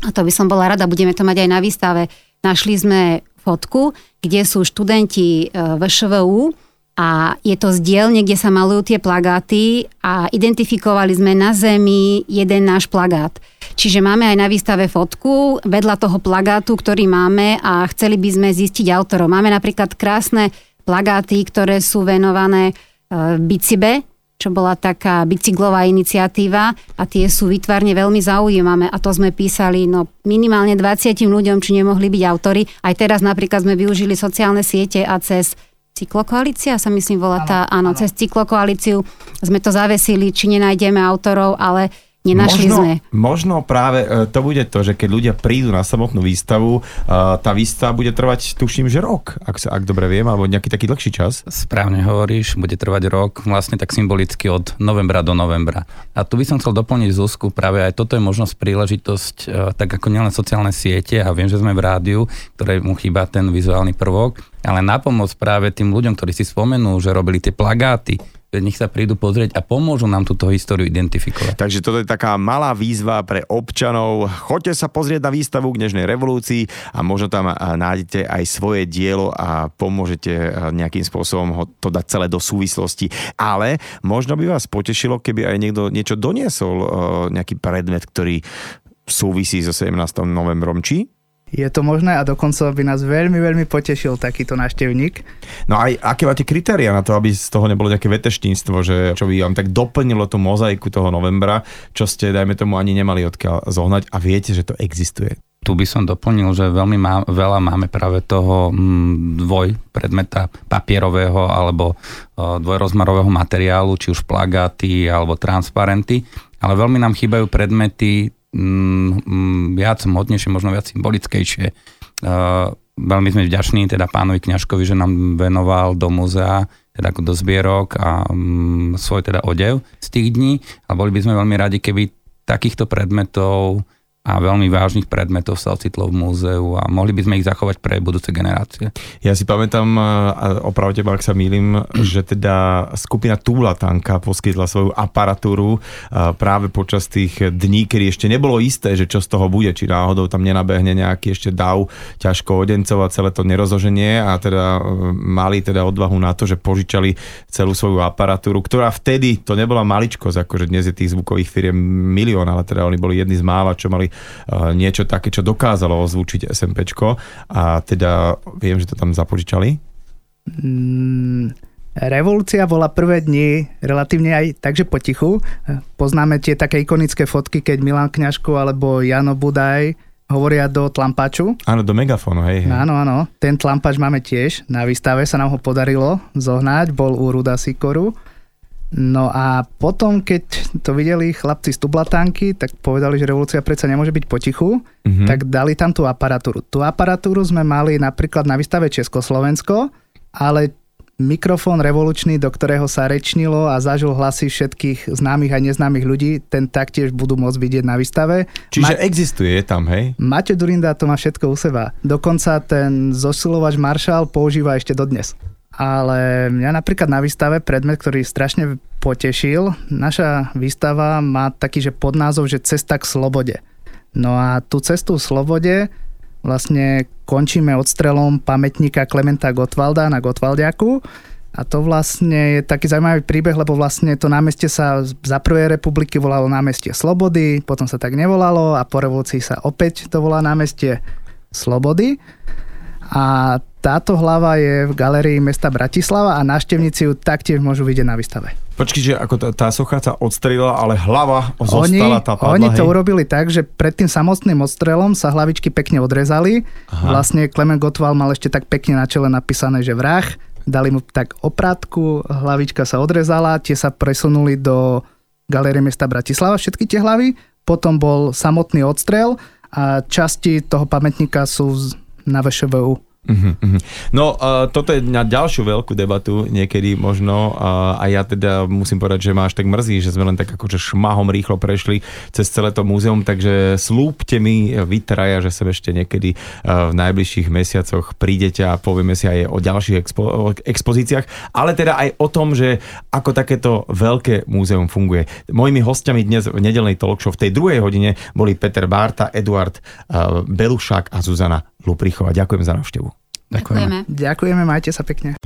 a to by som bola rada, budeme to mať aj na výstave, našli sme fotku, kde sú študenti e, VŠVU, a je to z dielne, kde sa malujú tie plagáty a identifikovali sme na zemi jeden náš plagát. Čiže máme aj na výstave fotku vedľa toho plagátu, ktorý máme a chceli by sme zistiť autorov. Máme napríklad krásne plagáty, ktoré sú venované e, Bicibe, čo bola taká bicyklová iniciatíva a tie sú vytvarne veľmi zaujímavé a to sme písali no, minimálne 20 ľuďom, či nemohli byť autory. Aj teraz napríklad sme využili sociálne siete a cez cyklokoalícia? Sa myslím volá tá, áno, áno, cez cyklokoalíciu sme to zavesili, či nenájdeme autorov, ale Nenašli možno, sme. Možno práve e, to bude to, že keď ľudia prídu na samotnú výstavu, e, tá výstava bude trvať, tuším, že rok, ak, sa, ak dobre viem, alebo nejaký taký dlhší čas. Správne hovoríš, bude trvať rok, vlastne tak symbolicky od novembra do novembra. A tu by som chcel doplniť Zuzku, práve aj toto je možnosť, príležitosť, e, tak ako nielen sociálne siete, a viem, že sme v rádiu, ktoré mu chýba ten vizuálny prvok, ale pomoc práve tým ľuďom, ktorí si spomenú, že robili tie plagáty, nech sa prídu pozrieť a pomôžu nám túto históriu identifikovať. Takže toto je taká malá výzva pre občanov. Choďte sa pozrieť na výstavu k dnešnej revolúcii a možno tam nájdete aj svoje dielo a pomôžete nejakým spôsobom ho to dať celé do súvislosti. Ale možno by vás potešilo, keby aj niekto niečo doniesol, nejaký predmet, ktorý súvisí so 17. novembrom, či? Je to možné a dokonca by nás veľmi, veľmi potešil takýto návštevník. No aj aké máte kritéria na to, aby z toho nebolo nejaké veteštínstvo, že čo by vám tak doplnilo tú mozaiku toho novembra, čo ste, dajme tomu, ani nemali odkiaľ zohnať a viete, že to existuje? Tu by som doplnil, že veľmi má, veľa máme práve toho mm, dvoj predmeta papierového alebo dvojrozmarového materiálu, či už plagáty alebo transparenty, ale veľmi nám chýbajú predmety viac modnejšie, možno viac symbolickejšie. Uh, veľmi sme vďační teda pánovi Kňažkovi, že nám venoval do muzea teda do zbierok a um, svoj teda odev z tých dní a boli by sme veľmi radi, keby takýchto predmetov a veľmi vážnych predmetov sa ocitlo v múzeu a mohli by sme ich zachovať pre budúce generácie. Ja si pamätám, a opravte ak sa mýlim, že teda skupina Túlatanka poskytla svoju aparatúru práve počas tých dní, kedy ešte nebolo isté, že čo z toho bude, či náhodou tam nenabehne nejaký ešte dav ťažko odencov a celé to nerozoženie a teda mali teda odvahu na to, že požičali celú svoju aparatúru, ktorá vtedy, to nebola maličkosť, akože dnes je tých zvukových firiem milión, ale teda oni boli jedni z mála, čo mali niečo také, čo dokázalo ozvučiť SMPčko a teda viem, že to tam zapožičali. Mm, revolúcia bola prvé dni relatívne aj takže potichu. Poznáme tie také ikonické fotky, keď Milan Kňažko alebo Jano Budaj hovoria do tlampaču. Áno, do megafónu, hej, hej. Áno, áno. Ten tlampač máme tiež. Na výstave sa nám ho podarilo zohnať. Bol u Ruda Sikoru. No a potom, keď to videli chlapci z Tublatánky, tak povedali, že revolúcia predsa nemôže byť potichu, mm-hmm. tak dali tam tú aparatúru. Tú aparatúru sme mali napríklad na výstave Československo, ale mikrofón revolučný, do ktorého sa rečnilo a zažil hlasy všetkých známych a neznámych ľudí, ten taktiež budú môcť vidieť na výstave. Čiže Ma- existuje, je tam, hej? Maťo Durinda to má všetko u seba. Dokonca ten zosilovač Marshall používa ešte dodnes ale mňa napríklad na výstave predmet, ktorý strašne potešil, naša výstava má taký, že podnázov, že cesta k slobode. No a tú cestu v slobode vlastne končíme odstrelom pamätníka Klementa Gotwalda na Gotwaldiaku. A to vlastne je taký zaujímavý príbeh, lebo vlastne to námestie sa za prvej republiky volalo námestie Slobody, potom sa tak nevolalo a po revolúcii sa opäť to volá námestie Slobody. A táto hlava je v galerii mesta Bratislava a návštevníci ju taktiež môžu vidieť na výstave. Počkej, že ako tá, tá socha sa odstrelila, ale hlava zostala, oni, tá padla, Oni hej? to urobili tak, že pred tým samotným odstrelom sa hlavičky pekne odrezali. Aha. Vlastne Klement Gottwald mal ešte tak pekne na čele napísané, že vrah dali mu tak oprátku, hlavička sa odrezala, tie sa presunuli do Galérie mesta Bratislava, všetky tie hlavy, potom bol samotný odstrel a časti toho pamätníka sú na VŠVU. Uh-huh, No, uh, toto je na ďalšiu veľkú debatu niekedy možno uh, a ja teda musím povedať, že ma až tak mrzí, že sme len tak akože šmahom rýchlo prešli cez celé to múzeum, takže slúbte mi vytraja, že sem ešte niekedy uh, v najbližších mesiacoch prídete a povieme si aj o ďalších expo- expozíciách, ale teda aj o tom, že ako takéto veľké múzeum funguje. Mojimi hostiami dnes v nedelnej talk show v tej druhej hodine boli Peter Bárta, Eduard uh, Belušák a Zuzana Luprichová. Ďakujem za návštevu. Ďakujeme. Ďakujeme, majte sa pekne.